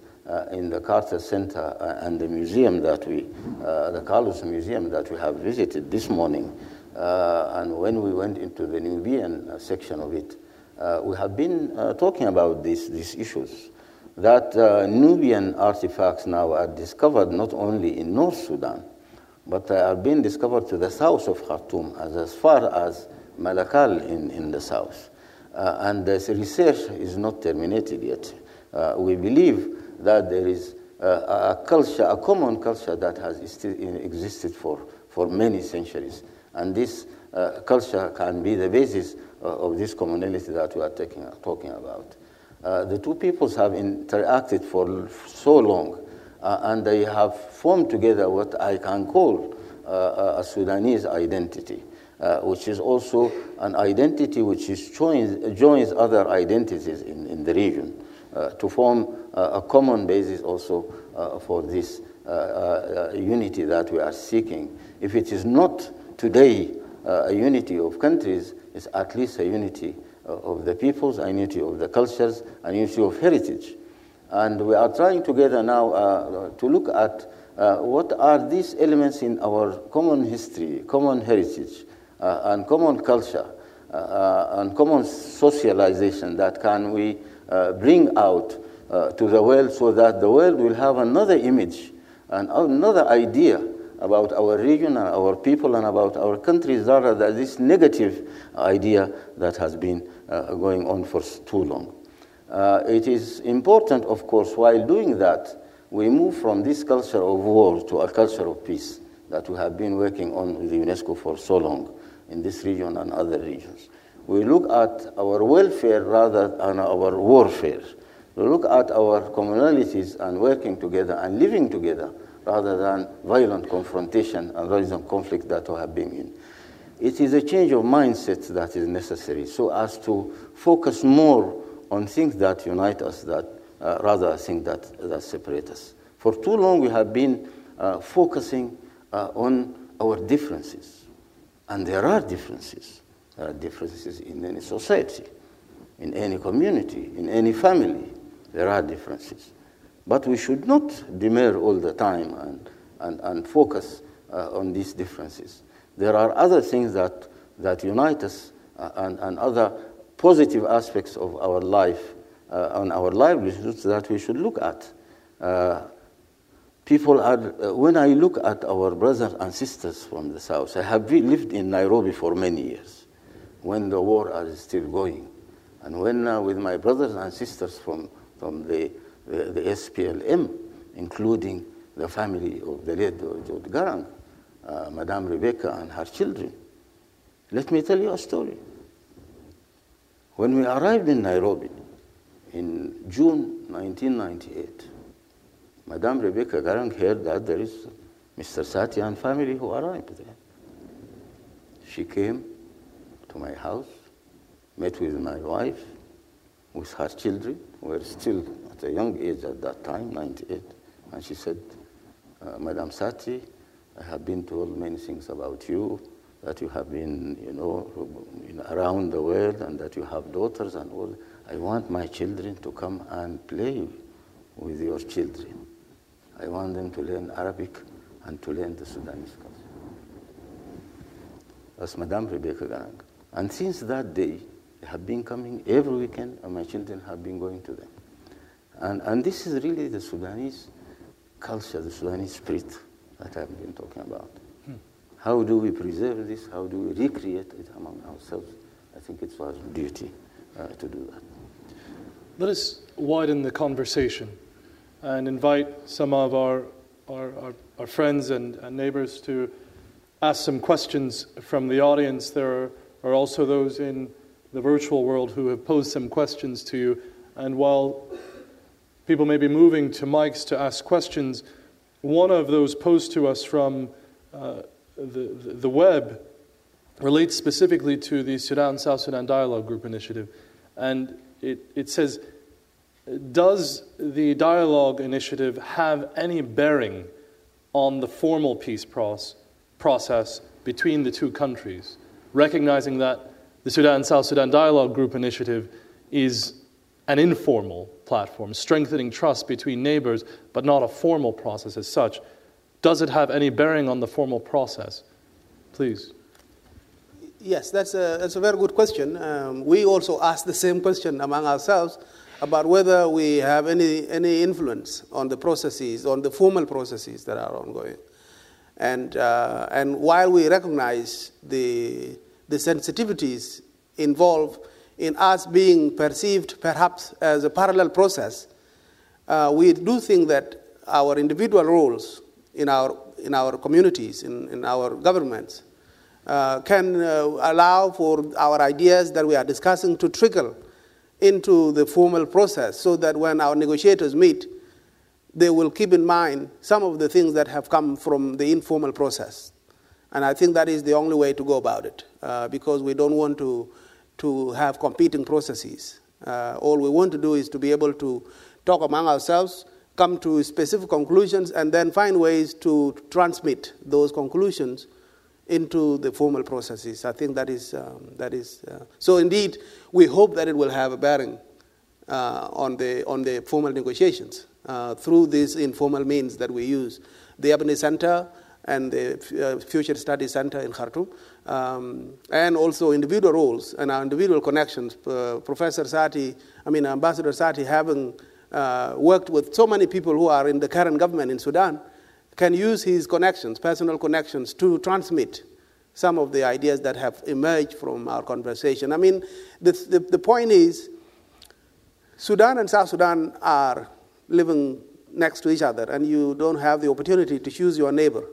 in the Carter Center and the museum that we, the Carlos Museum that we have visited this morning. Uh, and when we went into the Nubian uh, section of it, uh, we have been talking about these, these issues. That Nubian artifacts now are discovered not only in North Sudan, but are being discovered to the south of Khartoum, as, as far as Malakal in, in the south. Uh, and this research is not terminated yet. Uh, we believe that there is uh, a culture, a common culture that has existed for, for many centuries. And this uh, culture can be the basis uh, of this commonality that we are taking, talking about. Uh, the two peoples have interacted for so long, uh, and they have formed together what I can call uh, a Sudanese identity. Uh, which is also an identity which is joins, joins other identities in, in the region to form a common basis also for this unity that we are seeking. If it is not today uh, a unity of countries it's at least a unity uh, of the peoples, a unity of the cultures, a unity of heritage. And we are trying together now uh, to look at uh, what are these elements in our common history, common heritage, uh, and common culture, uh, and common socialization that can we bring out to the world so that the world will have another image and another idea about our region and our people and about our countries rather than this negative idea that has been uh, going on for too long. Uh, it is important, of course, while doing that, we move from this culture of war to a culture of peace that we have been working on with UNESCO for so long in this region and other regions. We look at our welfare rather than our warfare. We look at our commonalities and working together and living together rather than violent confrontation and violent conflict that we have been in. It is a change of mindset that is necessary so as to focus more on things that unite us that, uh, rather than things that, that separate us. For too long, we have been uh, focusing uh, on our differences. And there are differences. There are differences in any society, in any community, in any family. There are differences. But we should not demur all the time and, and, and focus uh, on these differences. There are other things that, that unite us uh, and, and other positive aspects of our life uh, and our livelihoods that we should look at. Uh, people are, uh, when I look at our brothers and sisters from the south, I have lived in Nairobi for many years when the war is still going. And when uh, with my brothers and sisters from, from the the, the SPLM, including the family of the late George Garang, uh, Madame Rebecca and her children. Let me tell you a story. When we arrived in Nairobi in June 1998, Madame Rebecca Garang heard that there is Mr. Satti and family who arrived there. She came to my house, met with my wife, with her children. who were still at a young age at that time, 98. And she said, uh, Madam Satti, I have been told many things about you, that you have been, you know, around the world and that you have daughters and all. I want my children to come and play with your children. I want them to learn Arabic and to learn the Sudanese culture. That's Madame Rebecca Garang. And since that day, have been coming every weekend, and my children have been going to them. And, and this is really the Sudanese culture, the Sudanese spirit that I've been talking about. Hmm. How do we preserve this? How do we recreate it among ourselves? I think it's our duty uh, to do that. Let us widen the conversation and invite some of our, our, our, our friends and, and, neighbors to ask some questions from the audience. There are, are also those in the virtual world who have posed some questions to you. And while people may be moving to mics to ask questions, one of those posed to us from uh, the, the web relates specifically to the Sudan South Sudan Dialogue Group initiative. And it, it says, Does the dialogue initiative have any bearing on the formal peace process, process between the two countries? Recognizing that the Sudan South Sudan Dialogue Group initiative is an informal platform, strengthening trust between neighbors, but not a formal process as such. Does it have any bearing on the formal process? Please. Yes, that's a, that's a very good question. Um, we also asked the same question among ourselves about whether we have any, any influence on the processes, on the formal processes that are ongoing. And, uh, and while we recognize the, the sensitivities involved in us being perceived perhaps as a parallel process, uh, we do think that our individual roles in our, in our communities, in, in our governments, uh, can uh, allow for our ideas that we are discussing to trickle into the formal process so that when our negotiators meet, they will keep in mind some of the things that have come from the informal process. And I think that is the only way to go about it uh, because we don't want to to have competing processes. Uh, all we want to do is to be able to talk among ourselves, come to specific conclusions, and then find ways to transmit those conclusions into the formal processes. I think that is, um, that is uh, so indeed, we hope that it will have a bearing uh, on, the, on the formal negotiations uh, through these informal means that we use. The Ebony Center and the uh, Future Studies Center in Khartoum, um, and also individual roles and our individual connections. Uh, Professor Satti, I mean, Ambassador Satti, having uh, worked with so many people who are in the current government in Sudan, can use his connections, personal connections, to transmit some of the ideas that have emerged from our conversation. I mean, the, the, the point is, Sudan and South Sudan are living next to each other, and you don't have the opportunity to choose your neighbor.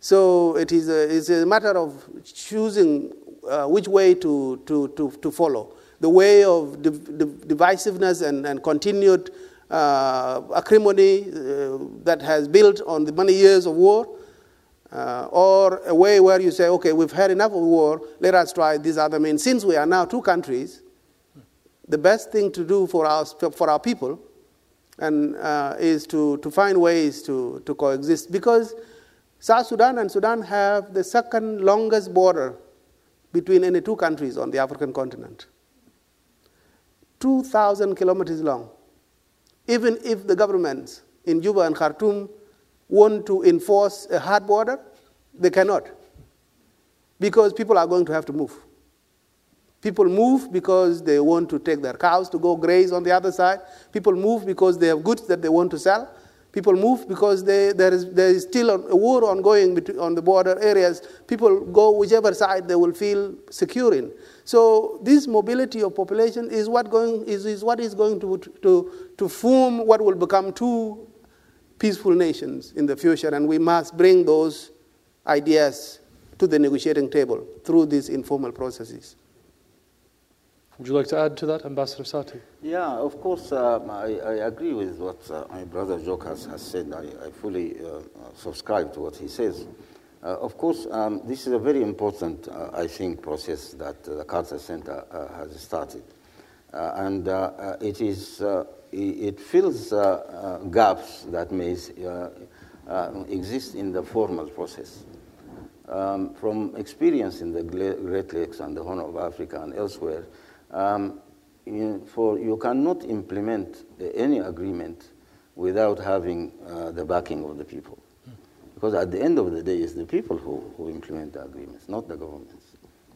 So it is a, it's a matter of choosing uh, which way to, to, to, to, follow. The way of div- div- divisiveness and, and continued uh, acrimony uh, that has built on the many years of war, uh, or a way where you say, okay, we've had enough of war, let us try these other means. Since we are now two countries, the best thing to do for our, for our people and, uh, is to, to find ways to, to coexist. Because South Sudan and Sudan have the second longest border between any two countries on the African continent. 2,000 kilometers long. Even if the governments in Juba and Khartoum want to enforce a hard border, they cannot. Because people are going to have to move. People move because they want to take their cows to go graze on the other side. People move because they have goods that they want to sell. People move because they, there, is, there is still a war ongoing between, on the border areas. People go whichever side they will feel secure in. So this mobility of population is what, going, is, is what is going to, to, to form what will become two peaceful nations in the future. And we must bring those ideas to the negotiating table through these informal processes. Would you like to add to that, Ambassador Satti? Yeah, of course, um, I, I, agree with what uh, my brother Jok has, has said. I, I fully uh, subscribe to what he says. Uh, of course, um, this is a very important, uh, I think, process that the Carter Center uh, has started. Uh, and uh, uh, it, is, it fills gaps that may exist in the formal process. Um, from experience in the Great Lakes and the Horn of Africa and elsewhere, um, you, for, you cannot implement any agreement without having uh, the backing of the people. Because at the end of the day, it's the people who, who implement the agreements, not the governments.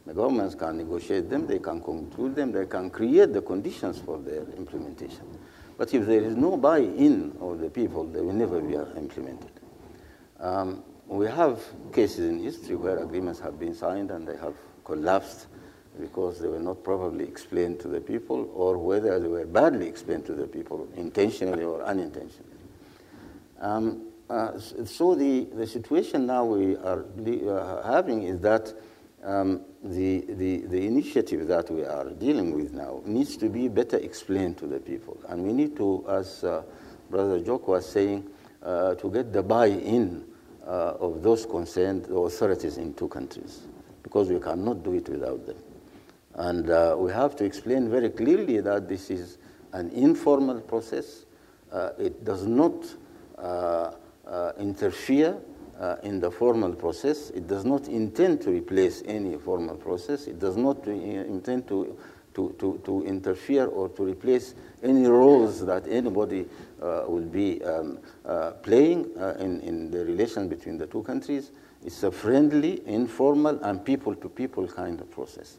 The governments can negotiate them, they can conclude them, they can create the conditions for their implementation. But if there is no buy-in of the people, they will never be implemented. Um, we have cases in history where agreements have been signed and they have collapsed because they were not properly explained to the people or whether they were badly explained to the people, intentionally or unintentionally. Um, uh, so the, the situation now we are uh, having is that um, the, the, the initiative that we are dealing with now needs to be better explained to the people. And we need to, as uh, Brother Jok was saying, uh, to get the buy-in uh, of those concerned authorities in two countries, because we cannot do it without them. And uh, we have to explain very clearly that this is an informal process. Uh, it does not uh, uh interfere uh, in the formal process. It does not intend to replace any formal process. It does not intend to, to, to, to interfere or to replace any roles that anybody uh, will be um, playing in, in the relation between the two countries. It's a friendly, informal, and people-to-people -people kind of process.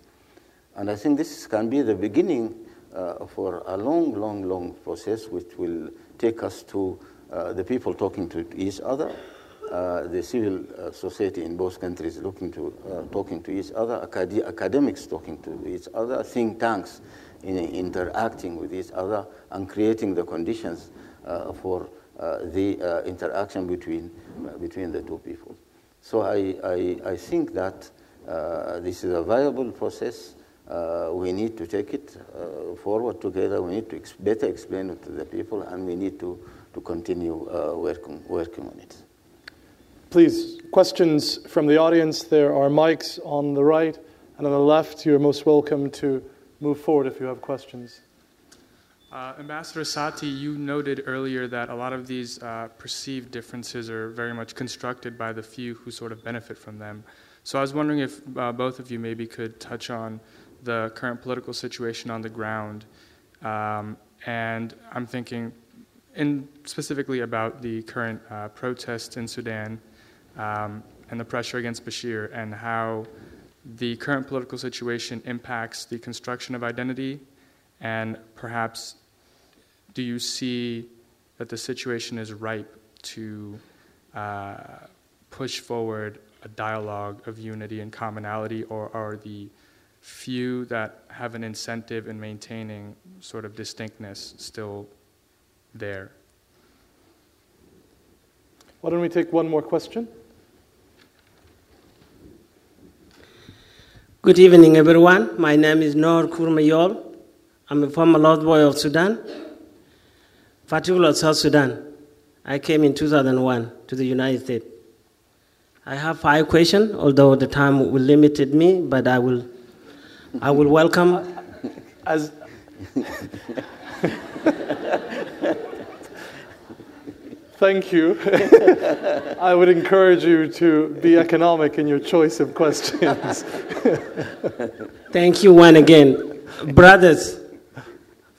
And I think this can be the beginning uh, for a long, long, long process which will take us to uh, the people talking to each other, uh, the civil uh, society in both countries looking to, uh, talking to each other, acad academics talking to each other, think tanks in, interacting with each other, and creating the conditions uh, for the interaction between, between the two people. So I, I, I think that this is a viable process uh, we need to take it uh, forward together. We need to ex better explain it to the people, and we need to, to continue uh, working, working on it. Please, questions from the audience. There are mics on the right and on the left. You're most welcome to move forward if you have questions. Uh, Ambassador Satti, you noted earlier that a lot of these uh, perceived differences are very much constructed by the few who sort of benefit from them. So I was wondering if uh, both of you maybe could touch on the current political situation on the ground. Um, and I'm thinking in specifically about the current uh, protests in Sudan um, and the pressure against Bashir and how the current political situation impacts the construction of identity and perhaps do you see that the situation is ripe to uh, push forward a dialogue of unity and commonality or are the few that have an incentive in maintaining sort of distinctness still there. Why don't we take one more question? Good evening, everyone. My name is Noor Kurmayol. I'm a former Lost Boy of Sudan, particularly South Sudan. I came in 2001 to the United States. I have five questions, although the time will limited me, but I will I will welcome. As Thank you. I would encourage you to be economic in your choice of questions. Thank you one again. Brothers,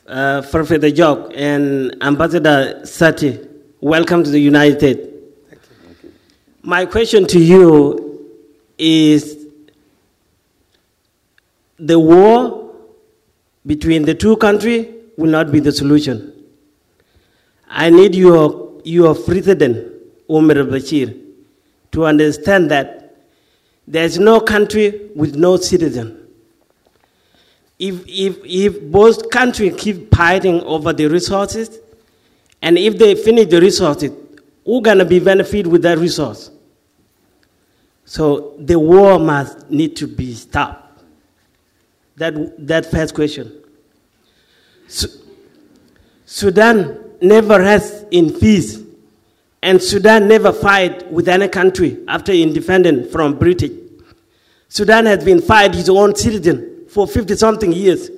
uh, Professor Jok and Ambassador Satti, welcome to the United States. My question to you is the war between the two countries will not be the solution. I need your, your president, Omar Bashir, to understand that there's no country with no citizen. If, if, if both countries keep fighting over the resources, and if they finish the resources, who's going to be benefit with that resource? So the war must need to be stopped. That, that first question. Sudan never has in peace, and Sudan never fight with any country after independence from British. Sudan has been fighting his own citizen for 50 something years.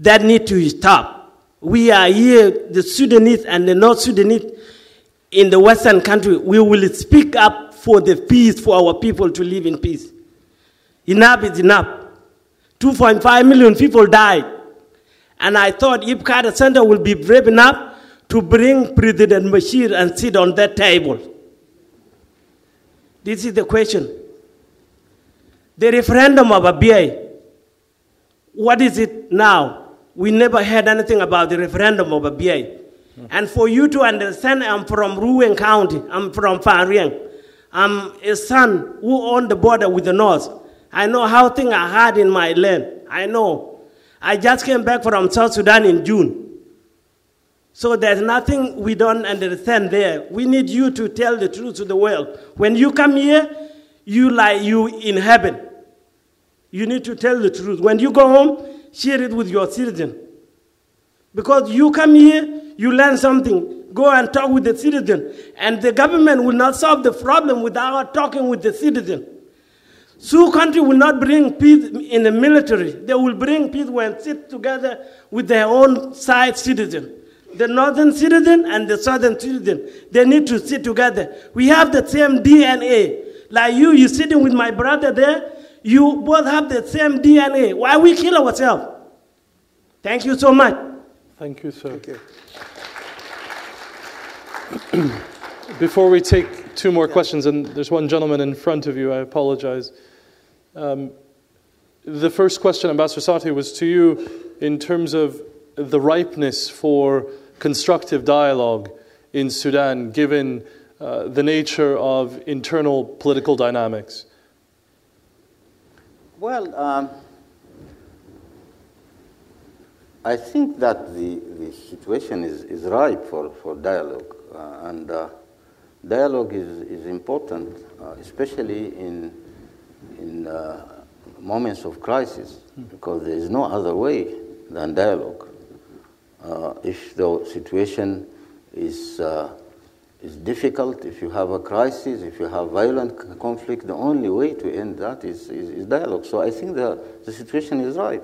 That need to stop. We are here, the Sudanese and the North Sudanese in the Western country, we will speak up for the peace, for our people to live in peace. Enough is enough. 2.5 million people died. And I thought if Carter Center will be brave enough to bring President Bashir and sit on that table. This is the question. The referendum of Abyei, what is it now? We never heard anything about the referendum of Abyei. And for you to understand, I'm from Ruwen County, I'm from Fariang. I'm a son who owned the border with the North. I know how things are hard in my land. I know. I just came back from South Sudan in June. So there's nothing we don't understand there. We need you to tell the truth to the world. When you come here, you like you in heaven. You need to tell the truth. When you go home, share it with your citizen. Because you come here, you learn something. Go and talk with the citizen. And the government will not solve the problem without talking with the citizen. Sioux country will not bring peace in the military. They will bring peace when sit together with their own side citizen. The northern citizen and the southern citizen, they need to sit together. We have the same DNA. Like you, you sitting with my brother there, you both have the same DNA. Why we kill ourselves? Thank you so much. Thank you, sir. Thank you. Before we take two more questions, and there's one gentleman in front of you, I apologize. Um, the first question, Ambassador Satti, was to you in terms of the ripeness for constructive dialogue in Sudan, given uh, the nature of internal political dynamics. Well, um, I think that the, the situation is, is ripe for, for dialogue, uh, and uh, dialogue is, is important, uh, especially in, in uh, moments of crisis, because there is no other way than dialogue. Uh, if the situation is, uh, is difficult, if you have a crisis, if you have violent conflict, the only way to end that is, is, is dialogue. So I think the, the situation is right.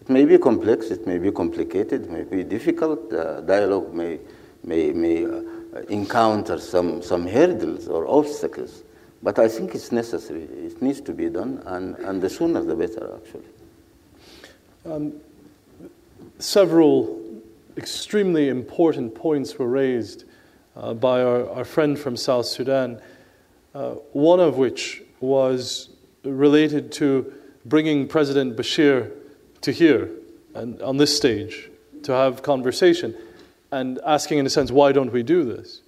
It may be complex, it may be complicated, it may be difficult. Uh, dialogue may, may, may uh, encounter some, some hurdles or obstacles. But I think it's necessary. It needs to be done, and, and the sooner the better, actually. Several extremely important points were raised uh, by our, our friend from South Sudan, uh, one of which was related to bringing President Bashir to here and on this stage to have conversation and asking, in a sense, why don't we do this?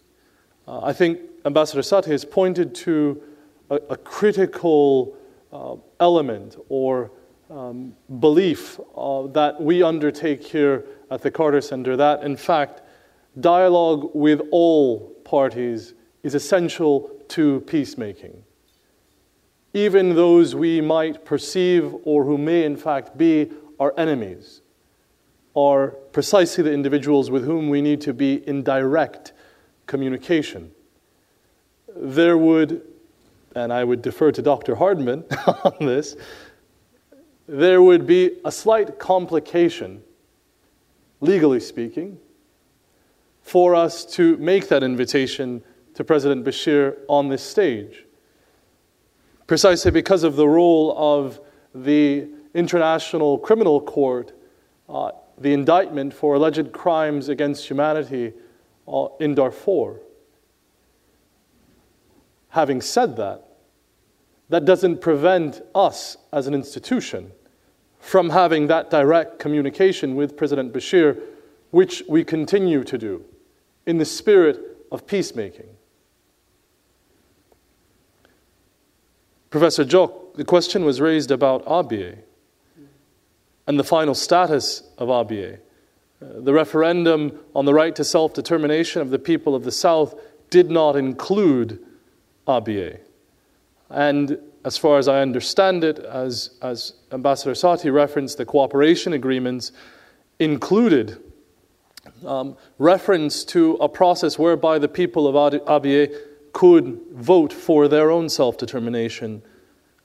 Uh, I think Ambassador Satti has pointed to a, a critical uh, element or um, belief uh, that we undertake here at the Carter Center that, in fact, dialogue with all parties is essential to peacemaking. Even those we might perceive or who may, in fact, be our enemies are precisely the individuals with whom we need to be in direct communication. There would, and I would defer to Dr. Hardman on this, there would be a slight complication, legally speaking, for us to make that invitation to President Bashir on this stage. Precisely because of the role of the International Criminal Court, uh, the indictment for alleged crimes against humanity uh, in Darfur. Having said that, that doesn't prevent us as an institution from having that direct communication with President Bashir, which we continue to do in the spirit of peacemaking. Professor Jok, the question was raised about Abyei and the final status of Abyei. Uh, the referendum on the right to self determination of the people of the South did not include Abyei. And as far as I understand it, as, as Ambassador Satti referenced, the cooperation agreements included um, reference to a process whereby the people of Abyei could vote for their own self determination.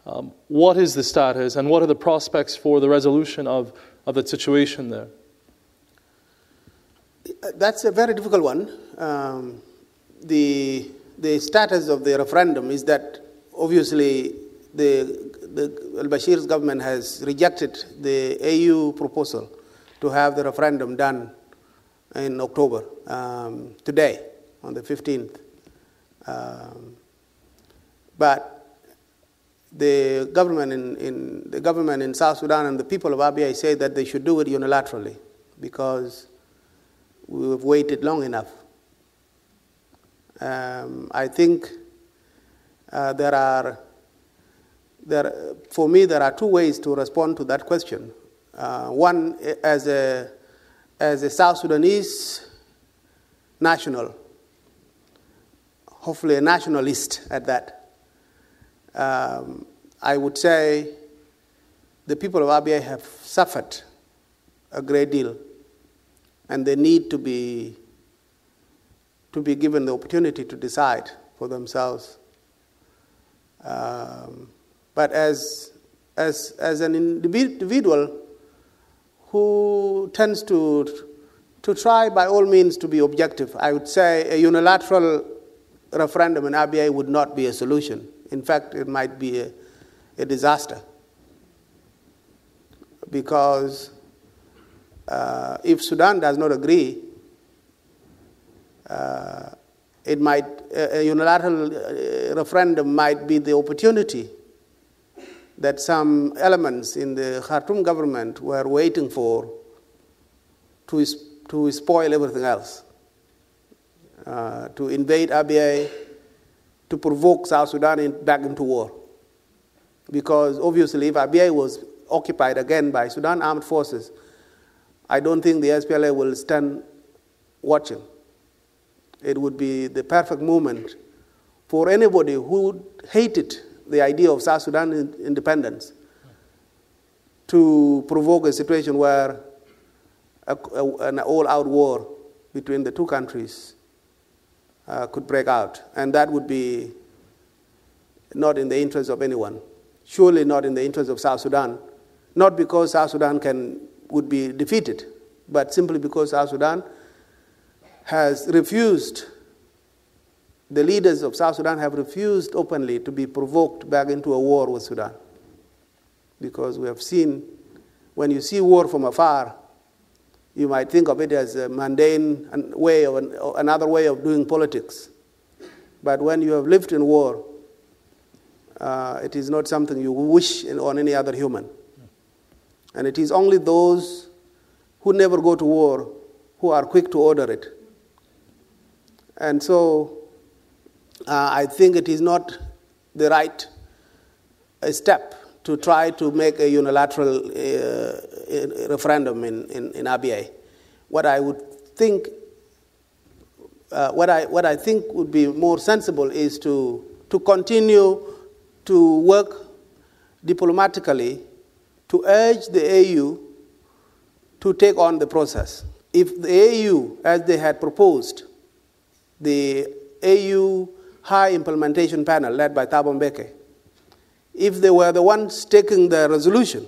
Um, what is the status and what are the prospects for the resolution of, of the situation there? That's a very difficult one. Um, the, the status of the referendum is that obviously the, the Al Bashir's government has rejected the AU proposal to have the referendum done in October, um, today, on the 15th. Um, but the government in, in, the government in South Sudan and the people of Abyei say that they should do it unilaterally because we've waited long enough. Um, I think uh, there are, there, for me, there are two ways to respond to that question. Uh, one, as a, as a South Sudanese national, hopefully a nationalist at that. Um, I would say the people of Abyei have suffered a great deal, and they need to be, to be given the opportunity to decide for themselves. Um, but as, as, as an individual who tends to, to try by all means to be objective, I would say a unilateral referendum in Abyei would not be a solution. In fact, it might be a, a disaster. Because uh, if Sudan does not agree, uh, it might, a unilateral uh, referendum might be the opportunity that some elements in the Khartoum government were waiting for to, to spoil everything else, uh, to invade Abyei, to provoke South Sudan in, back into war. Because obviously, if Abyei was occupied again by Sudan armed forces, I don't think the SPLA will stand watching. It would be the perfect moment for anybody who hated the idea of South Sudan independence to provoke a situation where a, a, an all out war between the two countries uh, could break out. And that would be not in the interest of anyone. Surely not in the interest of South Sudan. Not because South Sudan can, would be defeated, but simply because South Sudan has refused, the leaders of South Sudan have refused openly to be provoked back into a war with Sudan. Because we have seen, when you see war from afar, you might think of it as a mundane way of an, another way of doing politics. But when you have lived in war, uh, it is not something you wish on any other human. And it is only those who never go to war who are quick to order it. And so uh, I think it is not the right step to try to make a unilateral uh, referendum in, in, in. What I would think, uh, what, I, what I think would be more sensible is to, to continue to work diplomatically to urge the AU to take on the process. If the AU, as they had proposed, the AU High Implementation Panel led by Thabo Mbeki, if they were the ones taking the resolution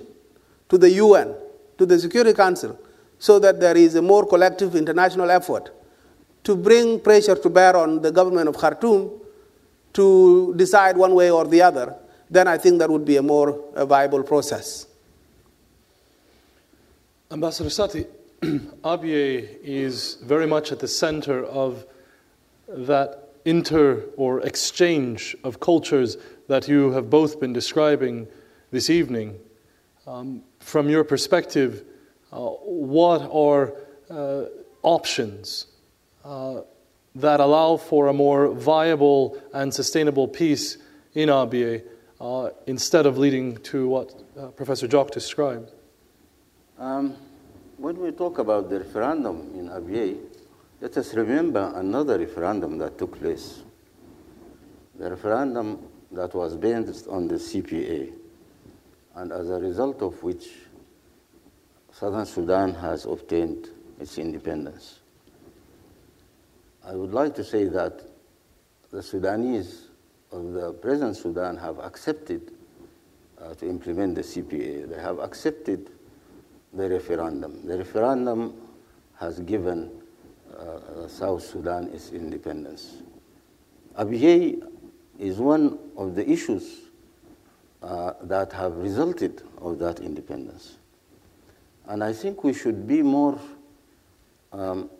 to the UN, to the Security Council, so that there is a more collective international effort to bring pressure to bear on the government of Khartoum to decide one way or the other, then I think that would be a more a viable process. Ambassador Satti, Abyei is very much at the center of that inter or exchange of cultures that you have both been describing this evening. Um, from your perspective, uh, what are uh, options uh, that allow for a more viable and sustainable peace in Abyei uh, instead of leading to what uh, Professor Jok described? Um, when we talk about the referendum in Abyei, let us remember another referendum that took place. The referendum that was based on the CPA, and as a result of which Southern Sudan has obtained its independence. I would like to say that the Sudanese of the present Sudan have accepted uh, to implement the CPA. They have accepted the referendum. The referendum has given uh, South Sudan its independence. Abyei is one of the issues uh, that have resulted of that independence. And I think we should be more, um,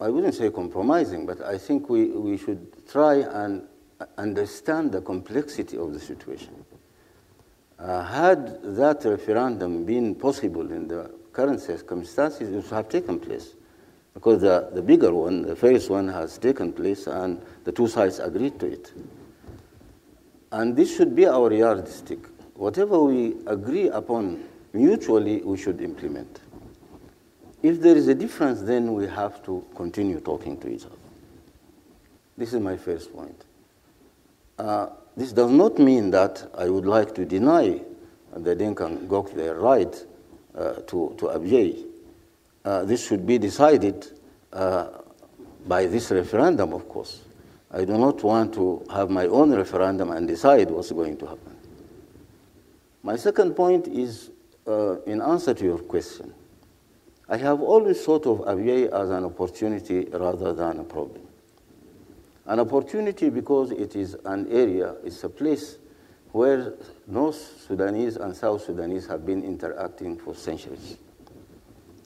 I wouldn't say compromising, but I think we, we should try and understand the complexity of the situation. Uh, had that referendum been possible in the current circumstances, it would have taken place. Because the, the bigger one, the first one, has taken place and the two sides agreed to it. And this should be our yardstick. Whatever we agree upon mutually, we should implement. If there is a difference, then we have to continue talking to each other. This is my first point. Uh, this does not mean that I would like to deny the Dinka Ngok their right uh, to, to Abyei. Uh, this should be decided uh, by this referendum, of course. I do not want to have my own referendum and decide what's going to happen. My second point is uh, in answer to your question. I have always thought of Abyei as an opportunity rather than a problem. An opportunity because it is an area, it's a place where North Sudanese and South Sudanese have been interacting for centuries.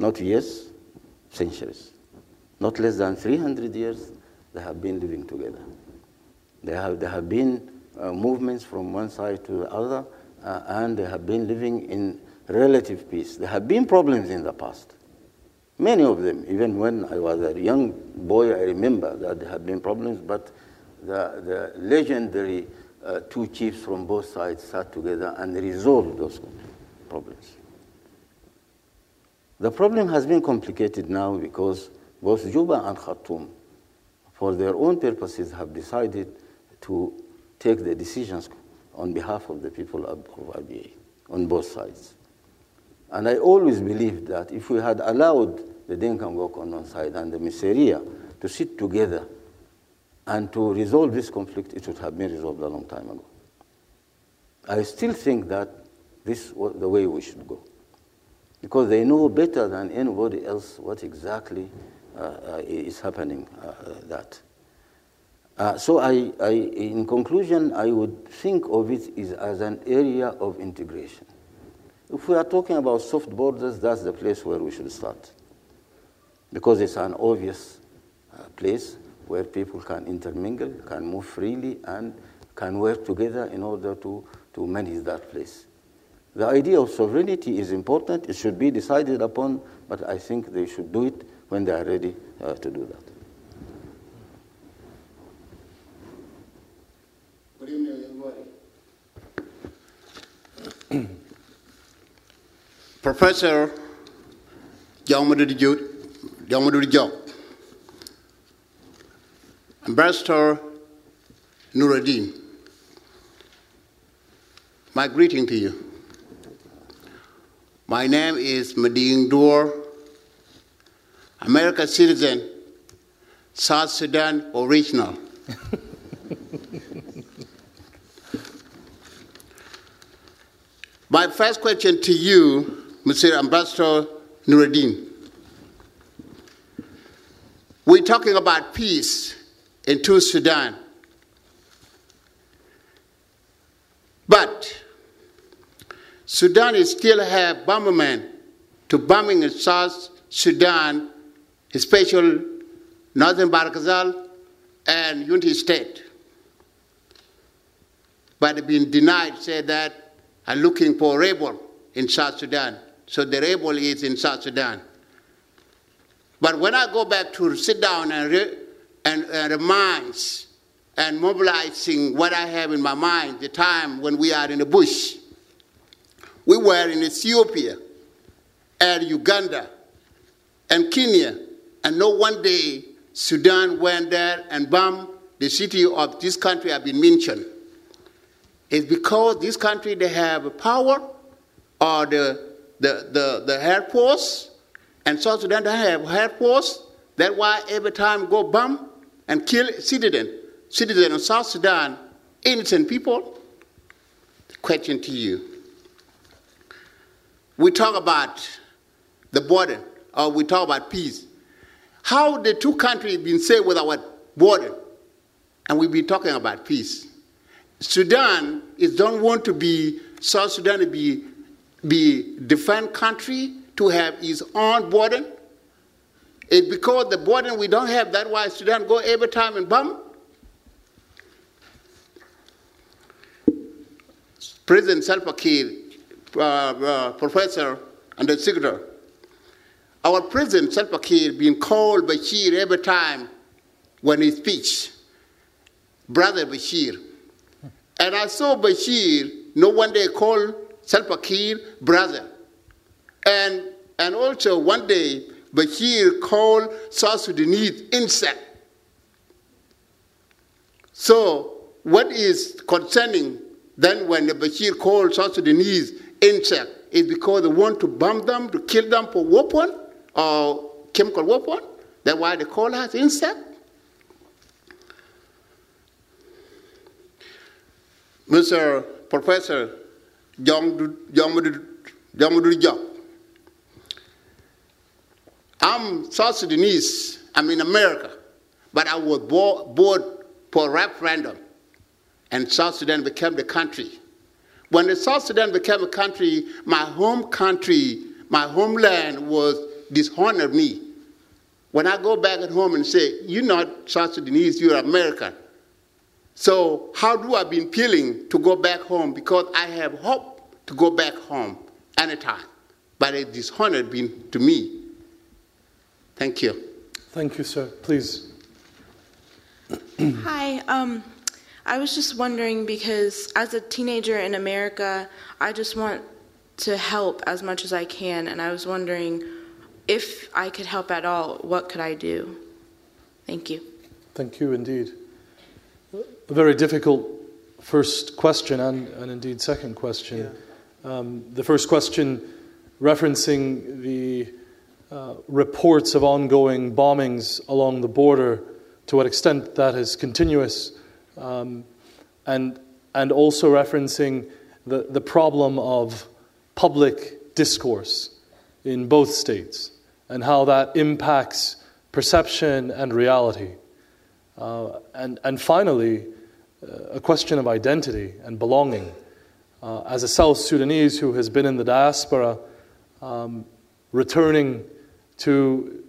Not years, centuries. Not less than 300 years, they have been living together. There have, there have been uh, movements from one side to the other, uh, and they have been living in relative peace. There have been problems in the past. Many of them, even when I was a young boy, I remember that there have been problems, but the, the legendary uh, two chiefs from both sides sat together and resolved those problems. The problem has been complicated now because both Juba and Khartoum, for their own purposes, have decided to take the decisions on behalf of the people of Abyei on both sides. And I always believed that if we had allowed the Dinka Ngok on one side and the Misseriya to sit together and to resolve this conflict, it would have been resolved a long time ago. I still think that this was the way we should go. Because they know better than anybody else what exactly is happening uh, uh that. Uh, so I, I, in conclusion, I would think of it as an area of integration. If we are talking about soft borders, that's the place where we should start. Because it's an obvious uh, place where people can intermingle, can move freely, and can work together in order to, to manage that place. The idea of sovereignty is important. It should be decided upon, but I think they should do it when they are ready uh, to do that. Good evening, everybody. Professor Jaumadou Diop, Ambassador Nureldin, my greeting to you. My name is Mading Dor, American citizen, South Sudan original. my first question to you Mr. Ambassador Nureldin. We're talking about peace in two Sudan. But Sudan is still have bombermen to bombing in South Sudan, especially Northern Bahr el Ghazal and Unity State. But they've denied, say that, are looking for rebel in South Sudan. So the rebel is in South Sudan. But when I go back to sit down and, re- and, and remind and mobilizing what I have in my mind, the time when we are in the bush, we were in Ethiopia and Uganda and Kenya, and no one day Sudan went there and bombed the city of this country have been mentioned. It's because this country they have power or the the, the, the Air Force, and South Sudan don't have Air Force. That's why every time go bomb and kill citizen, citizen of South Sudan, innocent people. Question to you. We talk about the border, or we talk about peace. How the two countries been saved with our border, and we've been talking about peace. Sudan is don't want to be South Sudan to be be defend country to have its own border. It's because the border we don't have. That's why Sudan go every time and bomb. President Salva Kiir, uh, uh, professor and the secretary, our president Salva Kiir being called Bashir every time when he speaks, brother Bashir. And I saw Bashir, no one day called Salva Kiir brother. And, and also one day, Bashir called South Sudanese insect. So, what is concerning then when the Bashir called South Sudanese insect is because they want to bomb them, to kill them for weapon or chemical weapon? That's why they call us insect? Mr. Professor John John I'm South Sudanese. I'm in America, but I was born for referendum, and South Sudan became the country. When the South Sudan became a country, my home country, my homeland was dishonored me. When I go back at home and say, "You're not South Sudanese, you're American," So how do I been feeling to go back home? Because I have hope to go back home anytime. But it dishonored been to me. Thank you. Thank you, sir. Please. Hi. Um, I was just wondering because as a teenager in America, I just want to help as much as I can, and I was wondering if I could help at all, what could I do? Thank you. Thank you indeed a very difficult first question and, and indeed second question. Yeah. Um, the first question referencing the uh, reports of ongoing bombings along the border, to what extent that is continuous, um, and, and also referencing the, the problem of public discourse in both states and how that impacts perception and reality. Uh, and, and finally, a question of identity and belonging. Uh, as a South Sudanese who has been in the diaspora, um, returning to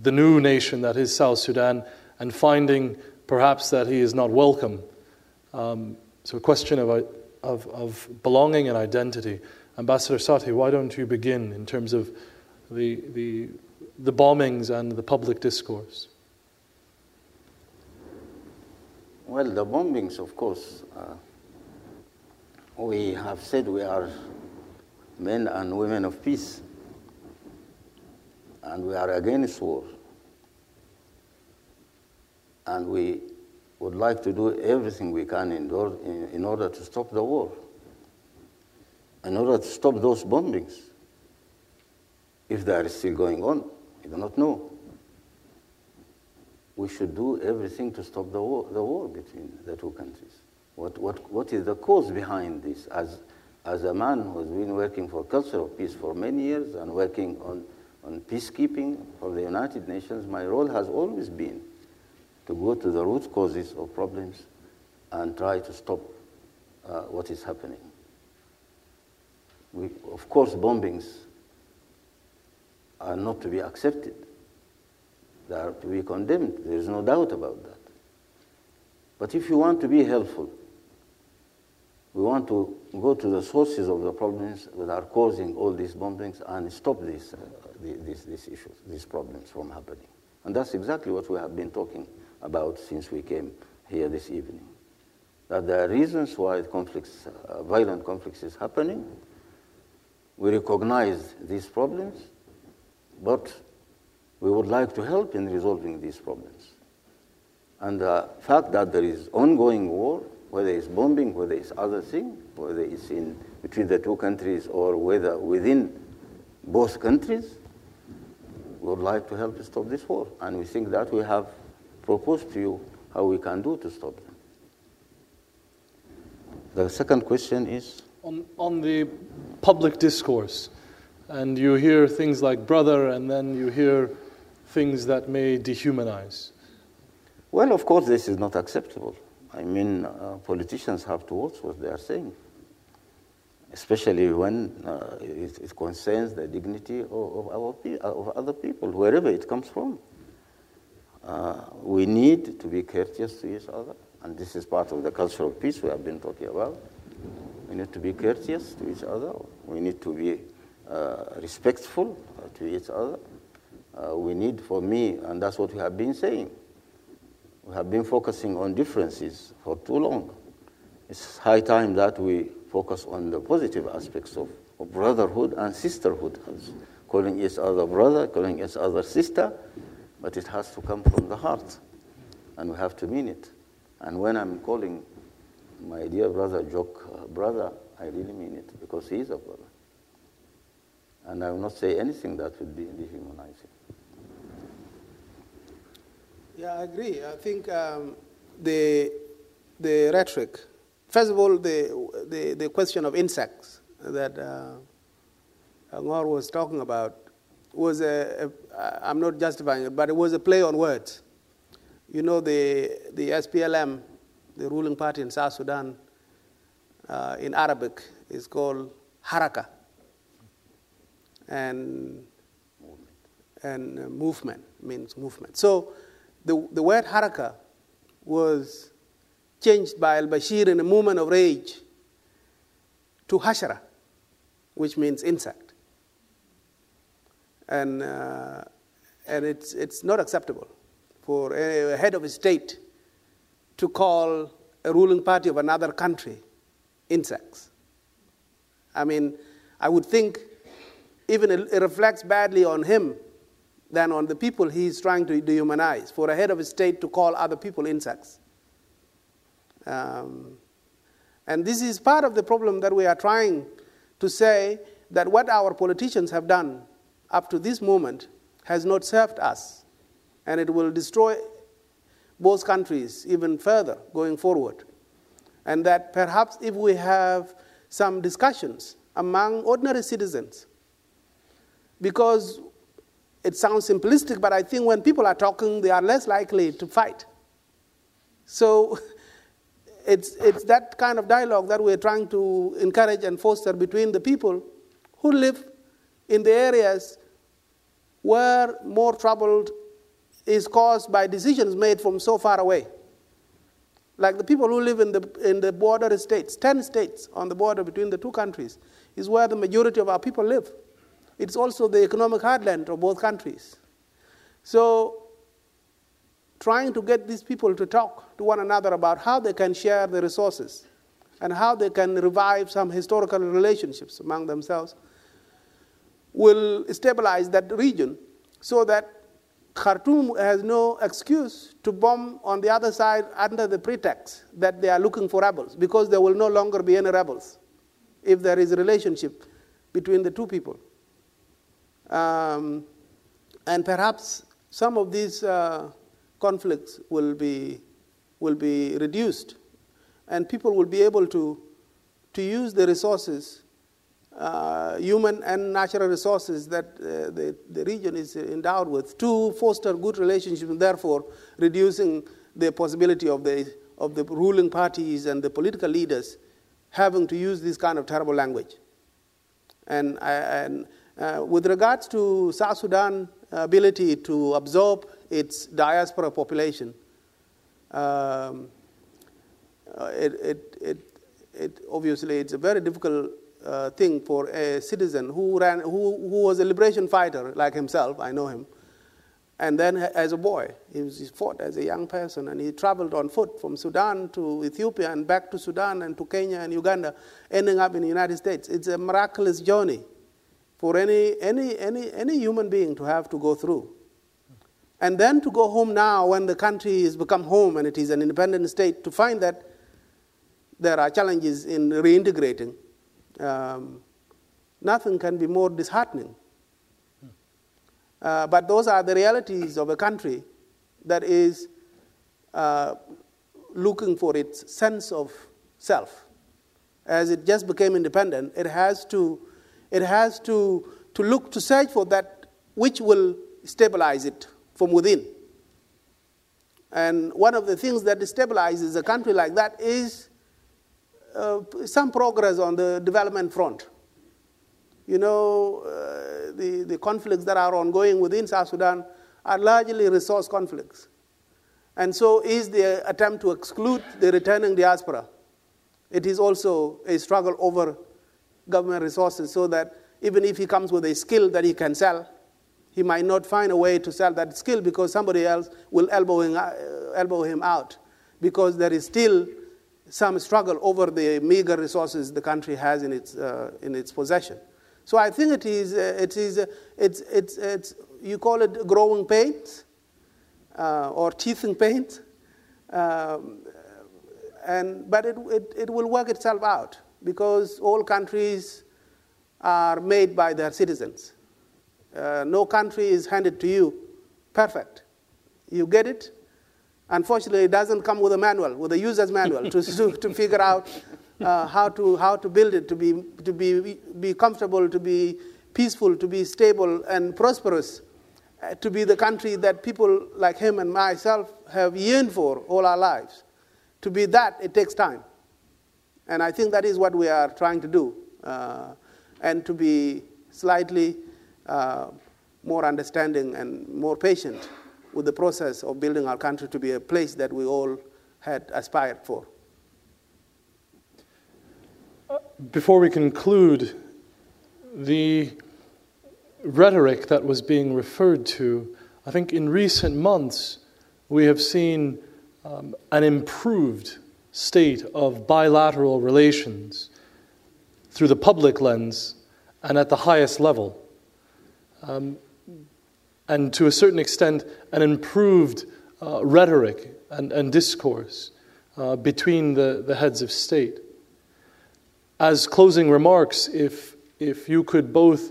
the new nation that is South Sudan and finding perhaps that he is not welcome. Um, so, a question of, of, of, belonging and identity. Ambassador Satti, why don't you begin in terms of the, the, the bombings and the public discourse? Well, the bombings, of course, uh, we have said we are men and women of peace, and we are against war. And we would like to do everything we can in, in, in order to stop the war, in order to stop those bombings, if they are still going on. I do not know we should do everything to stop the war, the war between the two countries. What, what, what is the cause behind this? As, as a man who has been working for culture of peace for many years and working on, on peacekeeping for the United Nations, my role has always been to go to the root causes of problems and try to stop uh, what is happening. We, of course, bombings are not to be accepted. They are to be condemned. There is no doubt about that. But if you want to be helpful, we want to go to the sources of the problems that are causing all these bombings and stop these, uh, these, these issues, these problems from happening. And that's exactly what we have been talking about since we came here this evening. That there are reasons why conflicts, uh, violent conflicts is happening. We recognize these problems, but we would like to help in resolving these problems. And the fact that there is ongoing war, whether it's bombing, whether it's other thing, whether it's in between the two countries or whether within both countries, we would like to help to stop this war. And we think that we have proposed to you how we can do to stop them. The second question is? On, on the public discourse, and you hear things like brother, and then you hear things that may dehumanize? Well, of course, this is not acceptable. I mean, uh, politicians have to watch what they are saying, especially when uh, it, it, concerns the dignity of, of, our of other people, wherever it comes from. Uh, we need to be courteous to each other, and this is part of the culture of peace we have been talking about. We need to be courteous to each other. We need to be uh, respectful to each other. Uh, we need, for me, and that's what we have been saying, we have been focusing on differences for too long. It's high time that we focus on the positive aspects of, of brotherhood and sisterhood, calling each other brother, calling each other sister, but it has to come from the heart, and we have to mean it. And when I'm calling my dear brother Jok uh, brother, I really mean it because he is a brother. And I will not say anything that would be dehumanizing. Yeah, I agree. I think um, the, the rhetoric, first of all, the, the, the question of insects that uh, was talking about was a, a, I'm not justifying it, but it was a play on words. You know, the, the SPLM, the ruling party in South Sudan, uh, in Arabic is called Haraka. And, and uh, movement means movement. So the, the word haraka was changed by al Bashir in a moment of rage to hashara, which means insect. And, uh, and it's, it's not acceptable for a head of a state to call a ruling party of another country insects. I mean, I would think even it reflects badly on him than on the people he is trying to dehumanize, for a head of a state to call other people insects. Um, and this is part of the problem that we are trying to say that what our politicians have done up to this moment has not served us, and it will destroy both countries even further going forward. And that perhaps if we have some discussions among ordinary citizens, because it sounds simplistic, but I think when people are talking, they are less likely to fight. So it's, it's that kind of dialogue that we're trying to encourage and foster between the people who live in the areas where more trouble is caused by decisions made from so far away. Like the people who live in the, in the border states, 10 states on the border between the two countries, is where the majority of our people live. It's also the economic heartland of both countries. So, trying to get these people to talk to one another about how they can share the resources and how they can revive some historical relationships among themselves will stabilize that region so that Khartoum has no excuse to bomb on the other side under the pretext that they are looking for rebels, because there will no longer be any rebels if there is a relationship between the two people. Um, and perhaps some of these uh, conflicts will be, will be reduced, and people will be able to, to use the resources, human and natural resources that uh, the, the region is endowed with, to foster good relationships, and therefore reducing the possibility of the, of the ruling parties and the political leaders having to use this kind of terrible language. And, and uh, with regards to South Sudan's ability to absorb its diaspora population, um, uh, it, it, it, it, obviously it's a very difficult uh, thing for a citizen who, ran, who, who was a liberation fighter like himself, I know him, and then as a boy, he, was, he fought as a young person, and he traveled on foot from Sudan to Ethiopia and back to Sudan and to Kenya and Uganda, ending up in the United States. It's a miraculous journey for any, any, any, any human being to have to go through. And then to go home now when the country has become home and it is an independent state, to find that there are challenges in reintegrating, um, nothing can be more disheartening. Uh, but those are the realities of a country that is uh, looking for its sense of self. As it just became independent, it has to it has to, to look to search for that which will stabilize it from within. And one of the things that destabilizes a country like that is uh, some progress on the development front. You know, uh, the, the conflicts that are ongoing within South Sudan are largely resource conflicts. And so is the attempt to exclude the returning diaspora. It is also a struggle over government resources so that even if he comes with a skill that he can sell, he might not find a way to sell that skill because somebody else will elbow him, uh, elbow him out because there is still some struggle over the meager resources the country has in its, uh, in its possession. So I think it is, uh, it is uh, it's, it's, it's, you call it growing pains uh, or teething pains, um, and, but it, it, it will work itself out because all countries are made by their citizens. Uh, no country is handed to you perfect. You get it. Unfortunately, it doesn't come with a manual, with a user's manual to, to, to figure out uh, how, to, how to build it to be, to be, be comfortable, to be peaceful, to be stable and prosperous, uh, to be the country that people like him and myself have yearned for all our lives. To be that, it takes time. And I think that is what we are trying to do, uh, and to be slightly uh, more understanding and more patient with the process of building our country to be a place that we all had aspired for. Before we conclude, the rhetoric that was being referred to, I think in recent months we have seen um, an improved state of bilateral relations through the public lens and at the highest level. Um, and to a certain extent, an improved uh, rhetoric and, and discourse uh, between the, the heads of state. As closing remarks, if, if you could both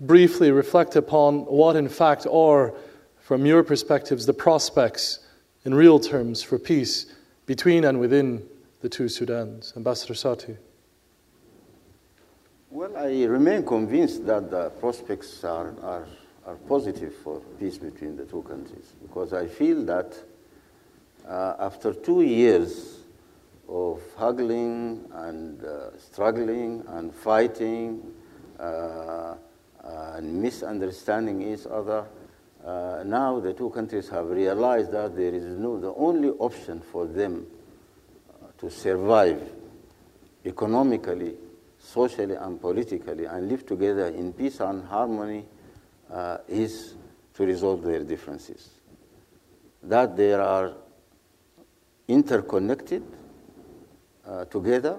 briefly reflect upon what, in fact, are, from your perspectives, the prospects in real terms for peace between and within the two Sudans. Ambassador Satti. Well, I remain convinced that the prospects are, are, are positive for peace between the two countries. Because I feel that uh, after two years of haggling and uh, struggling and fighting uh, and misunderstanding each other, uh, now the two countries have realized that there is no, the only option for them uh, to survive economically, socially, and politically and live together in peace and harmony uh, is to resolve their differences. That they are interconnected uh, together,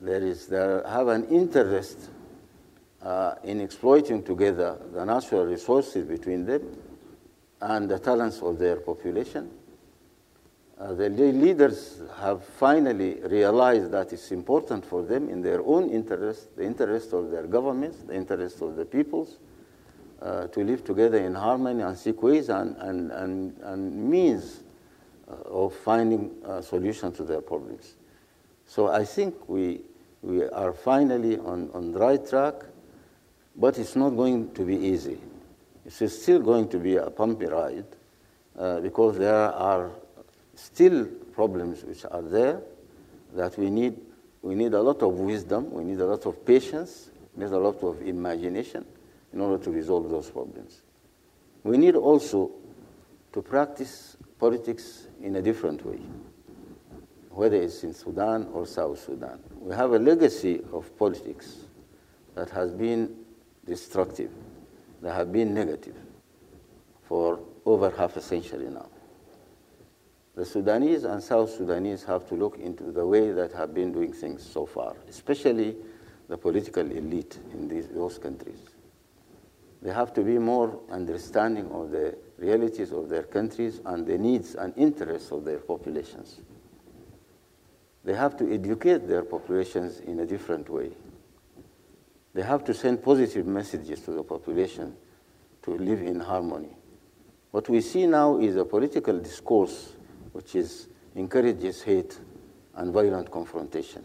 there is, they have an interest uh, in exploiting together the natural resources between them and the talents of their population. Uh, the leaders have finally realized that it's important for them in their own interest, the interest of their governments, the interest of the peoples, uh, to live together in harmony and seek ways and, and, and, and means uh, of finding a solution to their problems. So I think we, we are finally on, on the right track. But it's not going to be easy. It's still going to be a bumpy ride uh, because there are still problems which are there that we need. We need a lot of wisdom, we need a lot of patience, we need a lot of imagination in order to resolve those problems. We need also to practice politics in a different way, whether it's in Sudan or South Sudan. We have a legacy of politics that has been destructive. that have been negative for over half a century now. The Sudanese and South Sudanese have to look into the way that have been doing things so far, especially the political elite in these, those countries. They have to be more understanding of the realities of their countries and the needs and interests of their populations. They have to educate their populations in a different way. They have to send positive messages to the population to live in harmony. What we see now is a political discourse which is, encourages hate and violent confrontation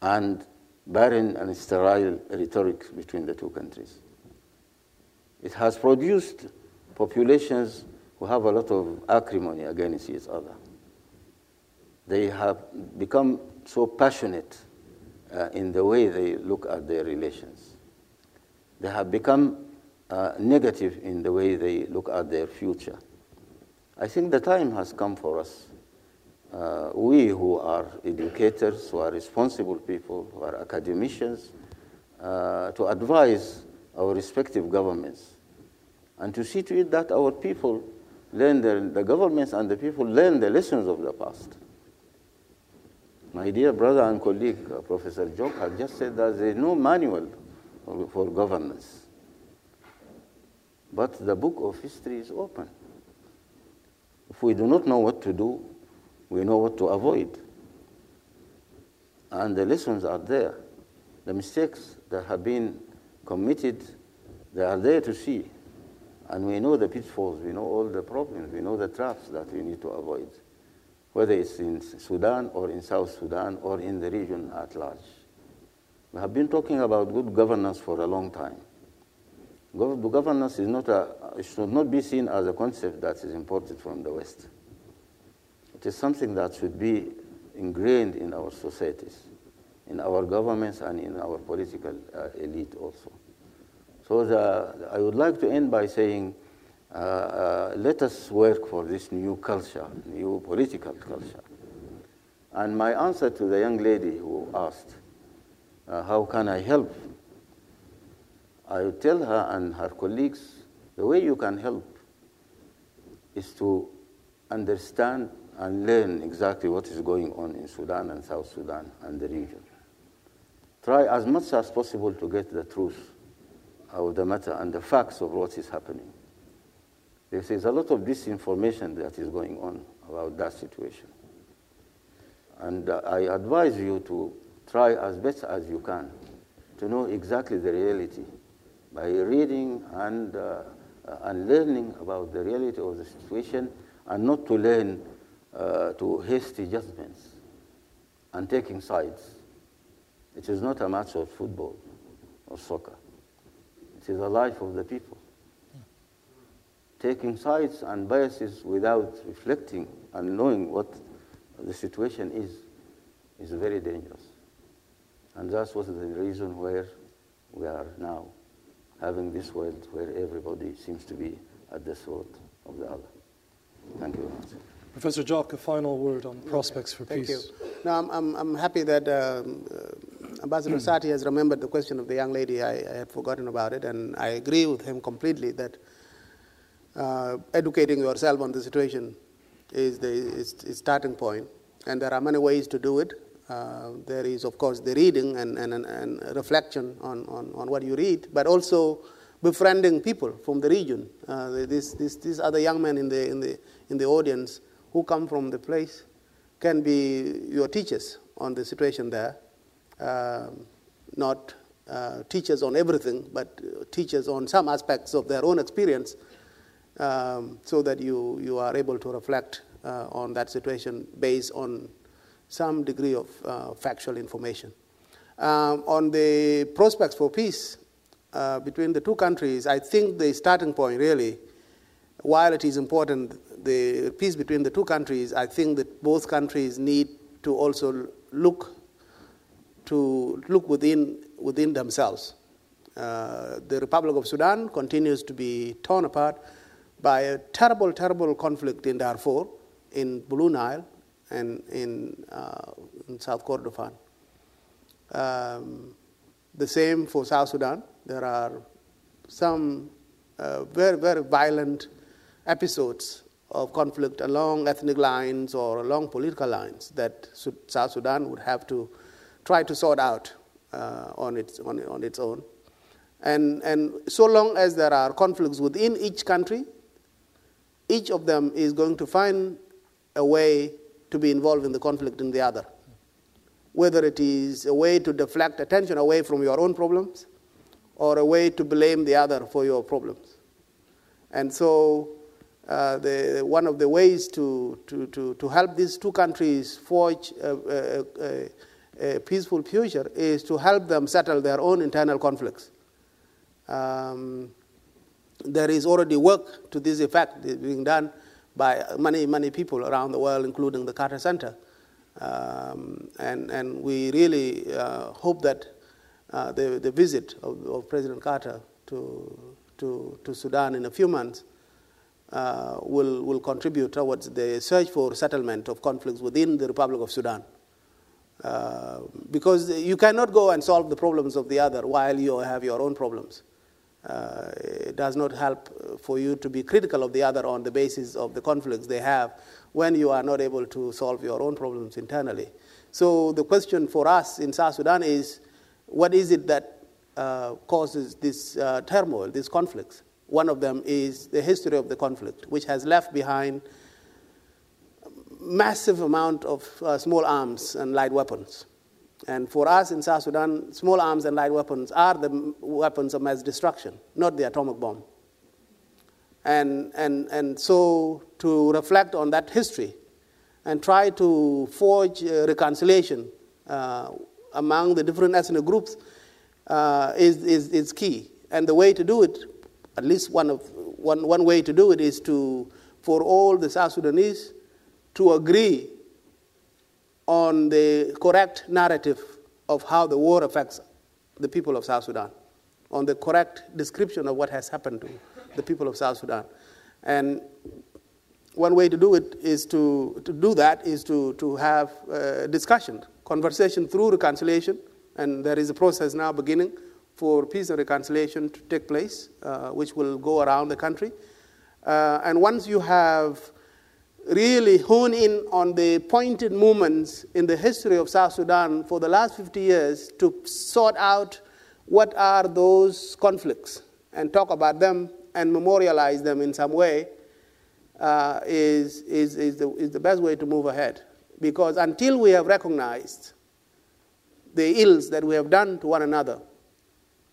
and barren and sterile rhetoric between the two countries. It has produced populations who have a lot of acrimony against each other. They have become so passionate uh, in the way they look at their relations. They have become uh, negative in the way they look at their future. I think the time has come for us, uh, we who are educators, who are responsible people, who are academicians, uh, to advise our respective governments and to see to it that our people learn, the, the governments and the people learn the lessons of the past. My dear brother and colleague, uh, Professor Jok, just said that there is no manual for governance. But the book of history is open. If we do not know what to do, we know what to avoid. And the lessons are there. The mistakes that have been committed, they are there to see. And we know the pitfalls, we know all the problems, we know the traps that we need to avoid, whether it's in Sudan or in South Sudan or in the region at large. We have been talking about good governance for a long time. Governance is not a, should not be seen as a concept that is imported from the West. It is something that should be ingrained in our societies, in our governments, and in our political uh, elite also. So the, I would like to end by saying, uh, uh, let us work for this new culture, new political culture. And my answer to the young lady who asked, uh, how can I help? I would tell her and her colleagues, the way you can help is to understand and learn exactly what is going on in Sudan and South Sudan and the region. Try as much as possible to get the truth of the matter and the facts of what is happening. There is a lot of disinformation that is going on about that situation. And uh, I advise you to try as best as you can to know exactly the reality by reading and, uh, and learning about the reality of the situation and not to learn uh, to hasty judgments and taking sides. It is not a match of football or soccer. It is a life of the people. Taking sides and biases without reflecting and knowing what the situation is is very dangerous. And that's what the reason where we are now having this world where everybody seems to be at the throat of the other. Thank you very much. Professor Jok, a final word on prospects for Thank peace. you. No, I'm, I'm, I'm happy that um, uh, Ambassador Satti has remembered the question of the young lady. I, I, had forgotten about it, and I agree with him completely that uh, educating yourself on the situation is the is, is starting point, and there are many ways to do it. Uh, there is, of course, the reading and, and, and reflection on, on, on what you read, but also befriending people from the region. Uh, this, this, these other young men in the, in, the, in the audience who come from the place can be your teachers on the situation there. Uh, not uh, teachers on everything, but teachers on some aspects of their own experience, um, so that you, you are able to reflect uh, on that situation based on some degree of uh, factual information. Um, on the prospects for peace uh, between the two countries, I think the starting point really, while it is important, the peace between the two countries, I think that both countries need to also look to look within within themselves. Uh, the Republic of Sudan continues to be torn apart by a terrible, terrible conflict in Darfur, in Blue Nile, and in, uh, in South Kordofan. Um, the same for South Sudan. There are some uh, very, very violent episodes of conflict along ethnic lines or along political lines that South Sudan would have to try to sort out uh, on, its, on, on its own. And, and so long as there are conflicts within each country, each of them is going to find a way to be involved in the conflict in the other. Whether it is a way to deflect attention away from your own problems or a way to blame the other for your problems. And so, uh, the, one of the ways to, to, to, to help these two countries forge a, a, a, a, peaceful future is to help them settle their own internal conflicts. Um, there is already work to this effect being done by many, many people around the world, including the Carter Center. Um, and, and we really uh, hope that uh, the, the visit of, of, President Carter to, to, to Sudan in a few months uh, will, will contribute towards the search for settlement of conflicts within the Republic of Sudan. Uh, because you cannot go and solve the problems of the other while you have your own problems. Uh, it does not help for you to be critical of the other on the basis of the conflicts they have when you are not able to solve your own problems internally. So the question for us in South Sudan is what is it that uh, causes this uh, turmoil, these conflicts? One of them is the history of the conflict, which has left behind massive amount of uh, small arms and light weapons. And for us in South Sudan, small arms and light weapons are the weapons of mass destruction, not the atomic bomb. And, and, and so to reflect on that history and try to forge reconciliation uh, among the different ethnic groups uh, is, is, is key. And the way to do it, at least one, of, one, one way to do it, is to, for all the South Sudanese to agree on the correct narrative of how the war affects the people of South Sudan, on the correct description of what has happened to the people of South Sudan. And one way to do it is to, to do that is to, to have uh, discussion, conversation through reconciliation, and there is a process now beginning for peace and reconciliation to take place, uh, which will go around the country. Uh, and once you have really hone in on the pointed moments in the history of South Sudan for the last 50 years to sort out what are those conflicts and talk about them and memorialize them in some way uh, is, is, is, the, is the best way to move ahead. Because until we have recognized the ills that we have done to one another,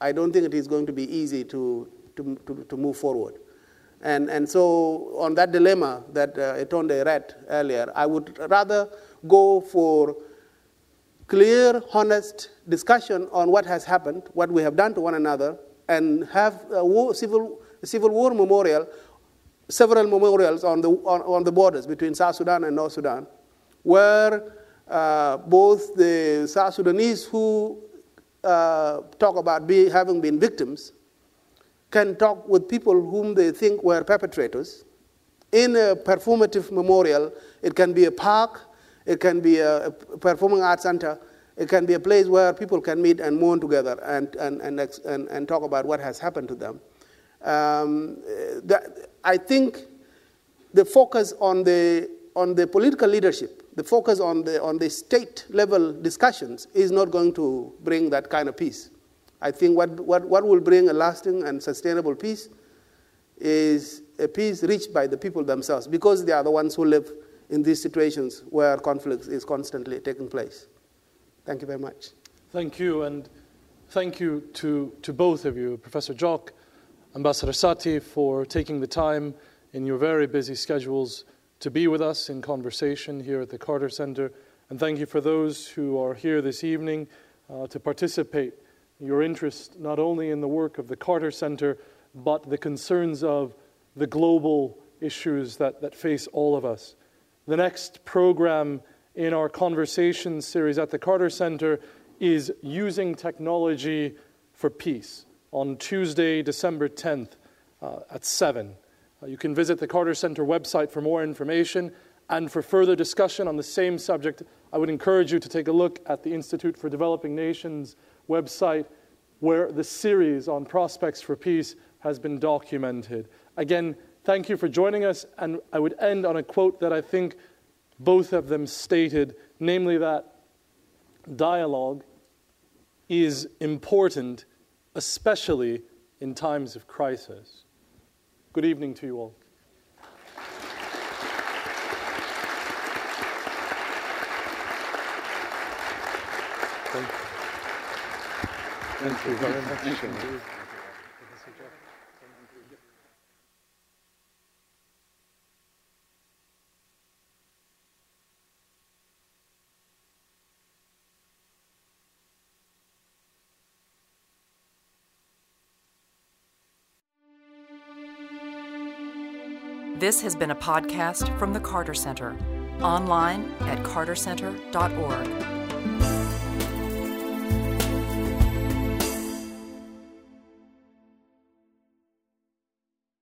I don't think it is going to be easy to, to, to, to move forward. And, and so, on that dilemma that uh, Itonde read earlier, I would rather go for clear, honest discussion on what has happened, what we have done to one another, and have a war, civil, civil war memorial, several memorials on the, on, on, the borders between South Sudan and North Sudan, where uh, both the South Sudanese who uh, talk about be, having been victims can talk with people whom they think were perpetrators. In a performative memorial, it can be a park, it can be a performing arts center, it can be a place where people can meet and mourn together and, and, and, and, and talk about what has happened to them. Um, that, I think the focus on the, on the political leadership, the focus on the, on the state level discussions is not going to bring that kind of peace. I think what, what, what will bring a lasting and sustainable peace is a peace reached by the people themselves because they are the ones who live in these situations where conflict is constantly taking place. Thank you very much. Thank you, and thank you to, to both of you, Professor Jok, Ambassador Satti, for taking the time in your very busy schedules to be with us in conversation here at the Carter Center. And thank you for those who are here this evening uh, to participate your interest not only in the work of the Carter Center, but the concerns of the global issues that, that face all of us. The next program in our conversation series at the Carter Center is Using Technology for Peace on Tuesday, December 10th uh, at 7. Uh, you can visit the Carter Center website for more information. And for further discussion on the same subject, I would encourage you to take a look at the Institute for Developing Nations website where the series on prospects for peace has been documented. Again, thank you for joining us, and I would end on a quote that I think both of them stated, namely that dialogue is important, especially in times of crisis. Good evening to you all. Thank you. Thank you very much. Thank you. This has been a podcast from the Carter Center, online at cartercenter.org.